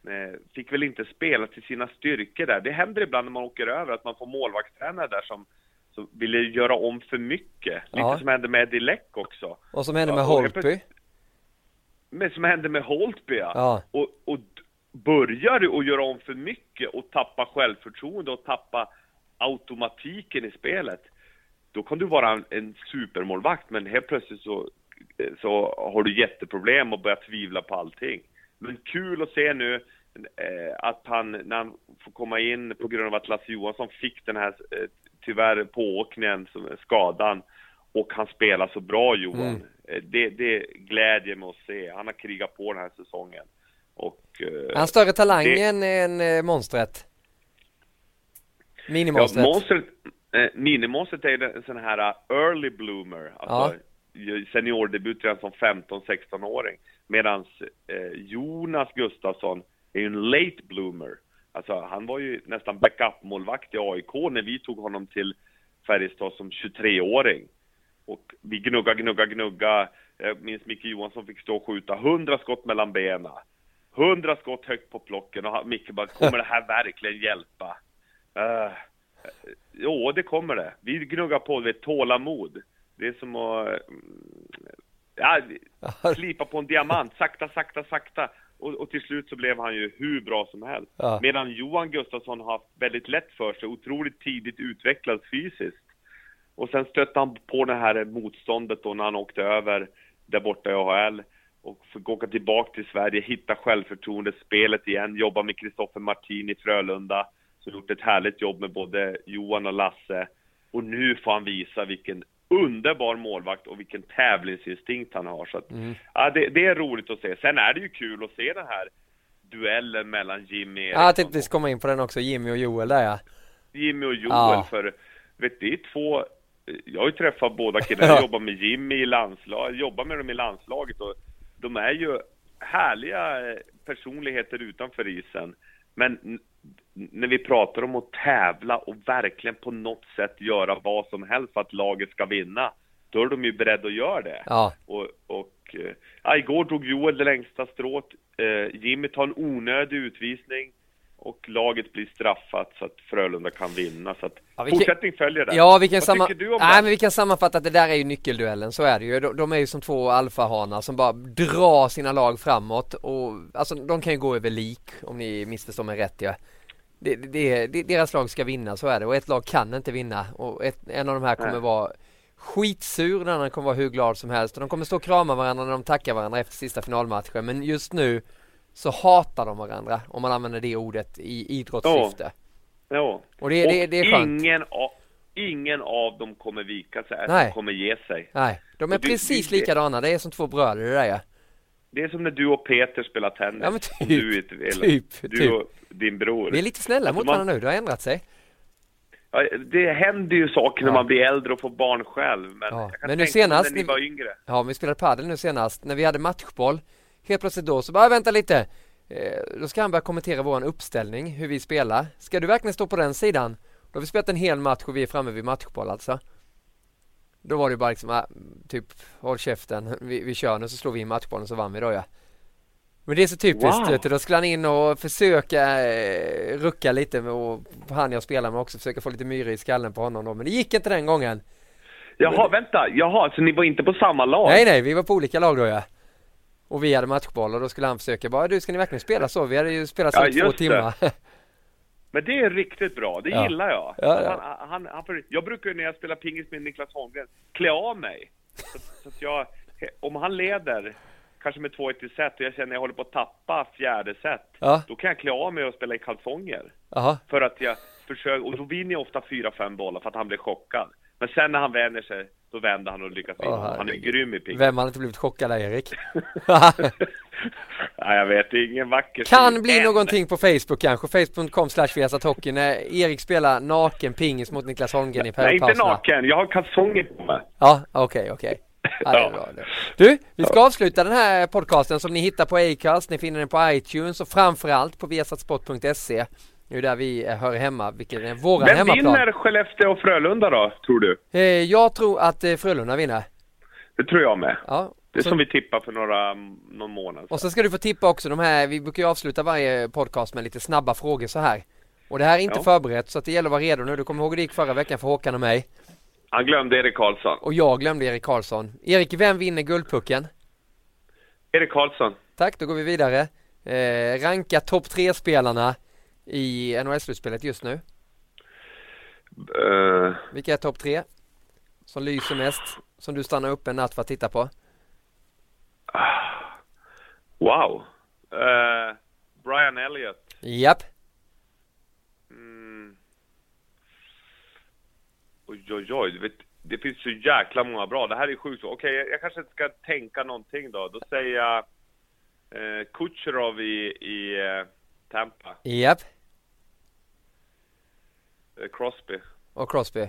[SPEAKER 2] Eh, fick väl inte spela till sina styrkor där. Det händer ibland när man åker över att man får målvaktstränare där som, som ville göra om för mycket.
[SPEAKER 1] Ja.
[SPEAKER 2] Lite som hände med Dilek också.
[SPEAKER 1] Och som hände med
[SPEAKER 2] Ja,
[SPEAKER 1] Holtby.
[SPEAKER 2] Men som hände med Holtby ja.
[SPEAKER 1] Ja.
[SPEAKER 2] Och, och börjar du att göra om för mycket och tappa självförtroende och tappa automatiken i spelet, då kan du vara en, en supermålvakt, men helt plötsligt så, så har du jätteproblem och börjar tvivla på allting. Men kul att se nu eh, att han, när han får komma in på grund av att Lasse Johansson fick den här, eh, tyvärr, pååkningen, skadan, och han spelar så bra Johan.
[SPEAKER 1] Mm.
[SPEAKER 2] Eh, Det, det glädjer mig att se. Han har krigat på den här säsongen. Och, eh,
[SPEAKER 1] han större talang
[SPEAKER 2] det-
[SPEAKER 1] än, än eh, monstret?
[SPEAKER 2] Ja,
[SPEAKER 1] Minimonstret?
[SPEAKER 2] monstret, eh, minimonstret är en sån här uh, early bloomer, alltså ju- seniordebut redan som 15-16-åring. Medan eh, Jonas Gustafsson är ju en late bloomer. Alltså han var ju nästan backup-målvakt i AIK när vi tog honom till Färjestad som 23-åring. Och vi gnugga, gnugga, gnugga. Jag minns Micke Johansson fick stå och skjuta 100 skott mellan benen. 100 skott högt på plocken och Micke bara, kommer det här verkligen hjälpa? Uh, jo, det kommer det. Vi gnuggar på, det är tålamod. Det är som att mm, ja, slipa på en diamant, sakta, sakta, sakta. Och, och till slut så blev han ju hur bra som helst.
[SPEAKER 1] Ja.
[SPEAKER 2] Medan Johan Gustafsson har haft väldigt lätt för sig, otroligt tidigt utvecklad fysiskt. Och sen stötte han på det här motståndet då när han åkte över där borta i AHL och fick åka tillbaka till Sverige, hitta självförtroende, spelet igen, jobba med Kristoffer Martin i Frölunda som gjort ett härligt jobb med både Johan och Lasse. Och nu får han visa vilken underbar målvakt och vilken tävlingsinstinkt han har. Så att, ja, det, det är roligt att se. Sen är det ju kul att se den här duellen mellan Jimmy
[SPEAKER 1] Ja,
[SPEAKER 2] Eriksson
[SPEAKER 1] jag tänkte vi komma in på den också, Jimmy och Joel där ja.
[SPEAKER 2] Jimmy och Joel
[SPEAKER 1] Ja.
[SPEAKER 2] för vet det är två jag har ju träffat båda killarna, jag jobbar med Jimmy i landslaget, jobbar med dem i landslaget och de är ju härliga eh, personligheter utanför isen. Men när vi pratar om att tävla och verkligen på något sätt göra vad som helst för att laget ska vinna, då är de ju beredda att göra det.
[SPEAKER 1] Ja,
[SPEAKER 2] Och, och eh, ja, igår drog Joel det längsta strået. Eh, Jimmy tar en onödig utvisning och laget blir straffat så att Frölunda kan vinna. Så att
[SPEAKER 1] Ja, vi kan-
[SPEAKER 2] fortsättning följer där.
[SPEAKER 1] ja vi kan,
[SPEAKER 2] Vad
[SPEAKER 1] samma...
[SPEAKER 2] tycker du om
[SPEAKER 1] Nej,
[SPEAKER 2] det?
[SPEAKER 1] men vi kan sammanfatta att det där är ju nyckelduellen, så är det ju. De, de är ju som två alfahanar som bara drar sina lag framåt och alltså de kan ju gå över lik om ni missförstår mig rätt ja. Det, det, det, deras lag ska vinna, så är det. Och ett lag kan inte vinna. Och ett, en av de här kommer
[SPEAKER 2] Nej.
[SPEAKER 1] vara skitsur, den andra kommer vara hur glad som helst. Och de kommer stå och krama varandra när de tackar varandra efter sista finalmatchen. Men just nu så hatar de varandra, om man använder det ordet i idrottssyfte.
[SPEAKER 2] Ja.
[SPEAKER 1] Och det, det, det är skönt.
[SPEAKER 2] ingen, av, ingen av dem kommer vika sig,
[SPEAKER 1] Nej.
[SPEAKER 2] kommer ge sig.
[SPEAKER 1] Nej, de är
[SPEAKER 2] Och
[SPEAKER 1] precis
[SPEAKER 2] det-
[SPEAKER 1] likadana. Det är som två bröder det där ja.
[SPEAKER 2] Det är som när du och Peter spelar tennis.
[SPEAKER 1] Ja, men typ,
[SPEAKER 2] du, eller,
[SPEAKER 1] typ,
[SPEAKER 2] du
[SPEAKER 1] typ.
[SPEAKER 2] och din bror.
[SPEAKER 1] Vi är lite snälla
[SPEAKER 2] Alltså,
[SPEAKER 1] mot
[SPEAKER 2] man-
[SPEAKER 1] varandra nu, det har ändrat sig.
[SPEAKER 2] Ja, det händer ju saker när
[SPEAKER 1] Ja.
[SPEAKER 2] man blir äldre och får barn själv. Men,
[SPEAKER 1] Ja,
[SPEAKER 2] jag kan
[SPEAKER 1] men nu senast
[SPEAKER 2] när ni- var yngre.
[SPEAKER 1] Ja, vi spelade padel nu senast, när vi hade matchboll. Helt plötsligt då så bara, vänta lite. Eh, då ska han börja kommentera våran uppställning, hur vi spelar. Ska du verkligen stå på den sidan? Då har vi spelat en hel match och vi är framme vid matchboll alltså. Då var det bara liksom, ah, typ, håll käften, vi, vi kör nu så slår vi in matchbollen så vann vi då ja. Men det är så typiskt,
[SPEAKER 2] Wow.
[SPEAKER 1] då skulle han in och försöka eh, rucka lite med och han jag spelar med också, försöka få lite myra i skallen på honom då, men det gick inte den gången.
[SPEAKER 2] Jaha, vänta. Jaha, så ni var inte på samma lag?
[SPEAKER 1] Nej nej, vi var på olika lag då ja. Och vi hade matchboll och då skulle han försöka bara, du ska ni verkligen spela så? Vi hade ju spelat så
[SPEAKER 2] Ja,
[SPEAKER 1] i två
[SPEAKER 2] just det.
[SPEAKER 1] timmar.
[SPEAKER 2] Men det är riktigt bra, det
[SPEAKER 1] Ja.
[SPEAKER 2] gillar jag.
[SPEAKER 1] Ja, ja.
[SPEAKER 2] Han, han, han, jag brukar ju när jag spelar pingis med Niklas Holmgren klä av mig. Så, så att jag, om han leder, kanske med 2-1 i set och jag känner att jag håller på att tappa fjärde set, då kan jag klä av mig och spela i kalsonger.
[SPEAKER 1] Jaha.
[SPEAKER 2] För att jag försöker, och då vinner jag ofta 4-5 bollar för att han blir chockad. Men sen när han vänjer sig, då vänder han och lyckas vinna.
[SPEAKER 1] Åh,
[SPEAKER 2] han är grym i pingis.
[SPEAKER 1] Vem hade inte blivit chockad där Erik?
[SPEAKER 2] Nej, jag vet, det är ingen vacker
[SPEAKER 1] kan bli
[SPEAKER 2] än.
[SPEAKER 1] någonting på Facebook kanske, facebook.com slash Hockey när Erik spelar naken pingis mot Niklas Holmgren i
[SPEAKER 2] Nej, inte naken. Jag har kalsonger på mig.
[SPEAKER 1] Ja, okej, okej. Ja, det är
[SPEAKER 2] Ja.
[SPEAKER 1] Du, vi ska avsluta den här podcasten som ni hittar på Acast, ni finner den på iTunes och framförallt på viasatsport.se. Det är där vi eh, hör hemma, vilken är våran
[SPEAKER 2] Vem
[SPEAKER 1] hemmaplan.
[SPEAKER 2] vinner Skellefteå och Frölunda då, tror du?
[SPEAKER 1] Eh, jag tror att eh, Frölunda vinner.
[SPEAKER 2] Det tror jag med.
[SPEAKER 1] Ja.
[SPEAKER 2] Det är
[SPEAKER 1] Så-
[SPEAKER 2] som vi tippade för några, någon månad sedan.
[SPEAKER 1] Och så ska du få tippa också de här, vi brukar ju avsluta varje podcast med lite snabba frågor så här. Och det här är inte
[SPEAKER 2] Ja.
[SPEAKER 1] förberett så att det gäller att vara redo nu. Du kommer ihåg hur det gick förra veckan för Håkan och mig.
[SPEAKER 2] Han glömde Erik Karlsson.
[SPEAKER 1] Och jag glömde Erik Karlsson. Erik, vem vinner Guldpucken?
[SPEAKER 2] Erik Karlsson.
[SPEAKER 1] Tack, då går vi vidare. Eh, ranka topp tre spelarna i NHL-slutspelet just nu.
[SPEAKER 2] Uh,
[SPEAKER 1] Vilka är topp tre? Som lyser mest? Som du stannar upp en natt för att titta på?
[SPEAKER 2] wow. Eh, Brian Elliott.
[SPEAKER 1] Japp.
[SPEAKER 2] Mm. Oj, oj, oj. Vet, det finns så jäkla många bra. Det här är sjukt. Okej, jag, jag kanske ska tänka någonting då. Då säger jag eh, Kucherov i, i eh, Tampa.
[SPEAKER 1] Japp.
[SPEAKER 2] Eh, Crosby.
[SPEAKER 1] Och Crosby.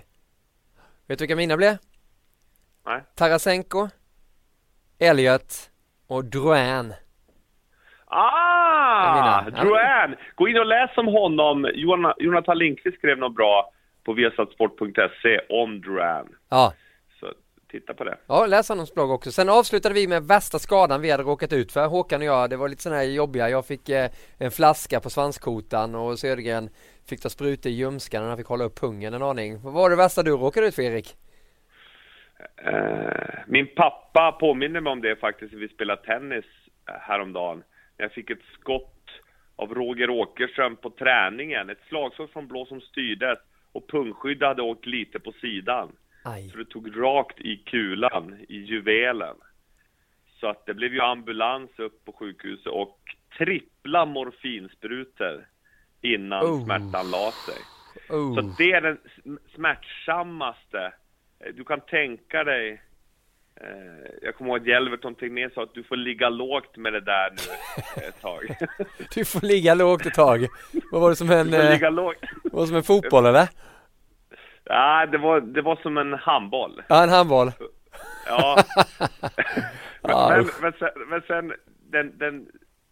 [SPEAKER 1] Vet du vilka mina blev?
[SPEAKER 2] Nej.
[SPEAKER 1] Tarasenko, Elliot och Drouin.
[SPEAKER 2] Ah! Drouin! Gå in och läs om honom. Jonathan Lindqvist skrev något bra på viasatsport.se om Drouin.
[SPEAKER 1] Ja.
[SPEAKER 2] Titta på det.
[SPEAKER 1] Ja, läs hans blogg också. Sen avslutade vi med värsta skadan vi hade råkat ut för, Håkan och jag. Det var lite sådana här jobbiga. Jag fick eh, en flaska på svanskotan och Södergren fick ta sprutor i ljumsken och han fick hålla upp pungen en aning. Vad var det värsta du råkade ut för Erik?
[SPEAKER 2] Eh, min pappa påminner mig om det faktiskt när vi spelade tennis eh, häromdagen. Jag fick ett skott av Roger Åkerström på träningen. Ett slagskott från blå som styrdes och pungskyddet hade åkt lite på sidan.
[SPEAKER 1] Aj.
[SPEAKER 2] Så det tog rakt i kulan, i juvelen. Så att det blev ju ambulans upp på sjukhuset och trippla morfinsprutor innan
[SPEAKER 1] Oh.
[SPEAKER 2] smärtan la sig. Så
[SPEAKER 1] Oh.
[SPEAKER 2] att det är den sm- smärtsammaste. Eh, Du kan tänka dig, eh, jag kommer ihåg att Jelvert någonting mer sa att du får ligga lågt med det där nu ett tag.
[SPEAKER 1] Du får ligga lågt ett tag. Vad var det som en,
[SPEAKER 2] Du får
[SPEAKER 1] eh,
[SPEAKER 2] ligga lågt.
[SPEAKER 1] var det som en fotboll eller?
[SPEAKER 2] Ja, det var, det var som en handboll.
[SPEAKER 1] Ja, en handboll.
[SPEAKER 2] Ja.
[SPEAKER 1] Ja,
[SPEAKER 2] men, men sen, men sen den, den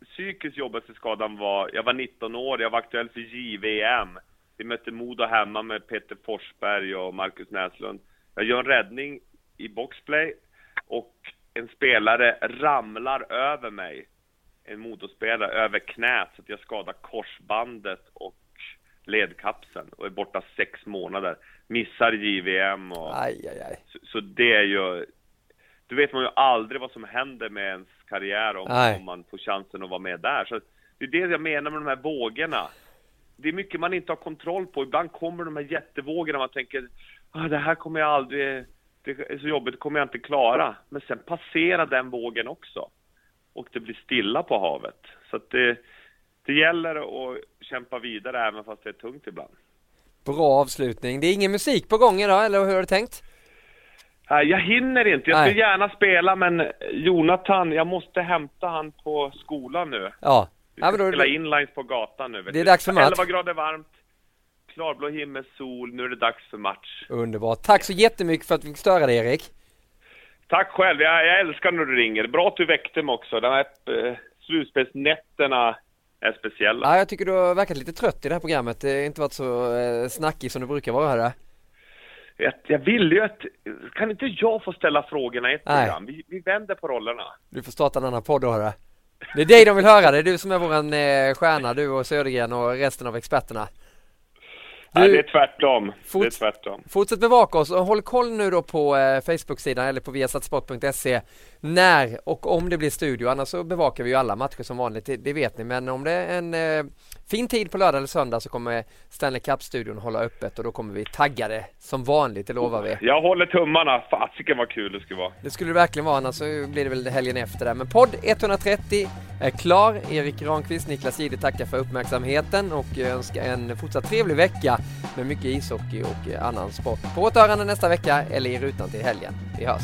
[SPEAKER 2] psykiskt jobbigaste skadan var, jag var 19 år, jag var aktuell för JVM. Vi mötte Modo hemma med Peter Forsberg och Marcus Näslund. Jag gör en räddning i boxplay och en spelare ramlar över mig. En motorspelare över knät så att jag skadar korsbandet och ledkapseln och är borta sex månader. Missar JVM och...
[SPEAKER 1] Aj, aj, aj.
[SPEAKER 2] Så, så det är ju... Du vet man ju aldrig vad som händer med ens karriär om, om man får chansen att vara med där. Så det är det jag menar med de här vågorna. Det är mycket man inte har kontroll på. Ibland kommer de här jättevågorna man tänker ah, det här kommer jag aldrig... Det är så jobbigt, det kommer jag inte klara. Men sen passerar den vågen också. Och det blir stilla på havet. Så att det, det gäller att kämpa vidare även fast det är tungt ibland.
[SPEAKER 1] Bra avslutning. Det är ingen musik på gång idag, eller hur har du tänkt?
[SPEAKER 2] Jag hinner inte. Jag skulle gärna spela, men Jonathan, jag måste hämta han på skolan nu.
[SPEAKER 1] Ja.
[SPEAKER 2] Vi
[SPEAKER 1] ja
[SPEAKER 2] ska
[SPEAKER 1] men då,
[SPEAKER 2] spela inlines på gatan nu.
[SPEAKER 1] Det är
[SPEAKER 2] du.
[SPEAKER 1] dags för match.
[SPEAKER 2] 11 grader varmt, klarblå himmel, sol. Nu är det dags för match.
[SPEAKER 1] Underbart. Tack så jättemycket för att vi fick störa dig Erik.
[SPEAKER 2] Tack själv. Jag, jag älskar när du ringer. Bra att du väckte mig också. De här eh, slutspelsnätterna är speciella.
[SPEAKER 1] Ja, jag tycker du har verkat lite trött i det här programmet. Det har inte varit så eh, snackig som du brukar vara här.
[SPEAKER 2] Jag, jag vill ju att... Kan inte jag få ställa frågorna i ett
[SPEAKER 1] Nej.
[SPEAKER 2] program? Vi, vi vänder på rollerna.
[SPEAKER 1] Du får starta en annan podd då hörru. Det är dig de vill höra. Det är du som är våran eh, stjärna, du och Södergren och resten av experterna.
[SPEAKER 2] Nej,
[SPEAKER 1] Du-
[SPEAKER 2] det är tvärtom. Det är
[SPEAKER 1] Forts-
[SPEAKER 2] tvärtom.
[SPEAKER 1] Fortsätt bevaka oss och håll koll nu då på eh, Facebook-sidan eller på viasatsport.se när och om det blir studio. Annars så bevakar vi ju alla matcher som vanligt, det, det vet ni. Men om det är en eh, fin tid på lördag eller söndag så kommer Stanley Cup-studion hålla öppet och då kommer vi tagga det som vanligt, det lovar vi.
[SPEAKER 2] Jag håller tummarna. Fasiken vad kul det skulle vara.
[SPEAKER 1] Det skulle det verkligen vara, annars så blir det väl helgen efter där. Men podd 130 är klar. Erik Granqvist, Niklas Jihde tackar för uppmärksamheten och önskar en fortsatt trevlig vecka med mycket ishockey och annan sport. På återhörande nästa vecka eller i rutan till helgen. Vi hörs!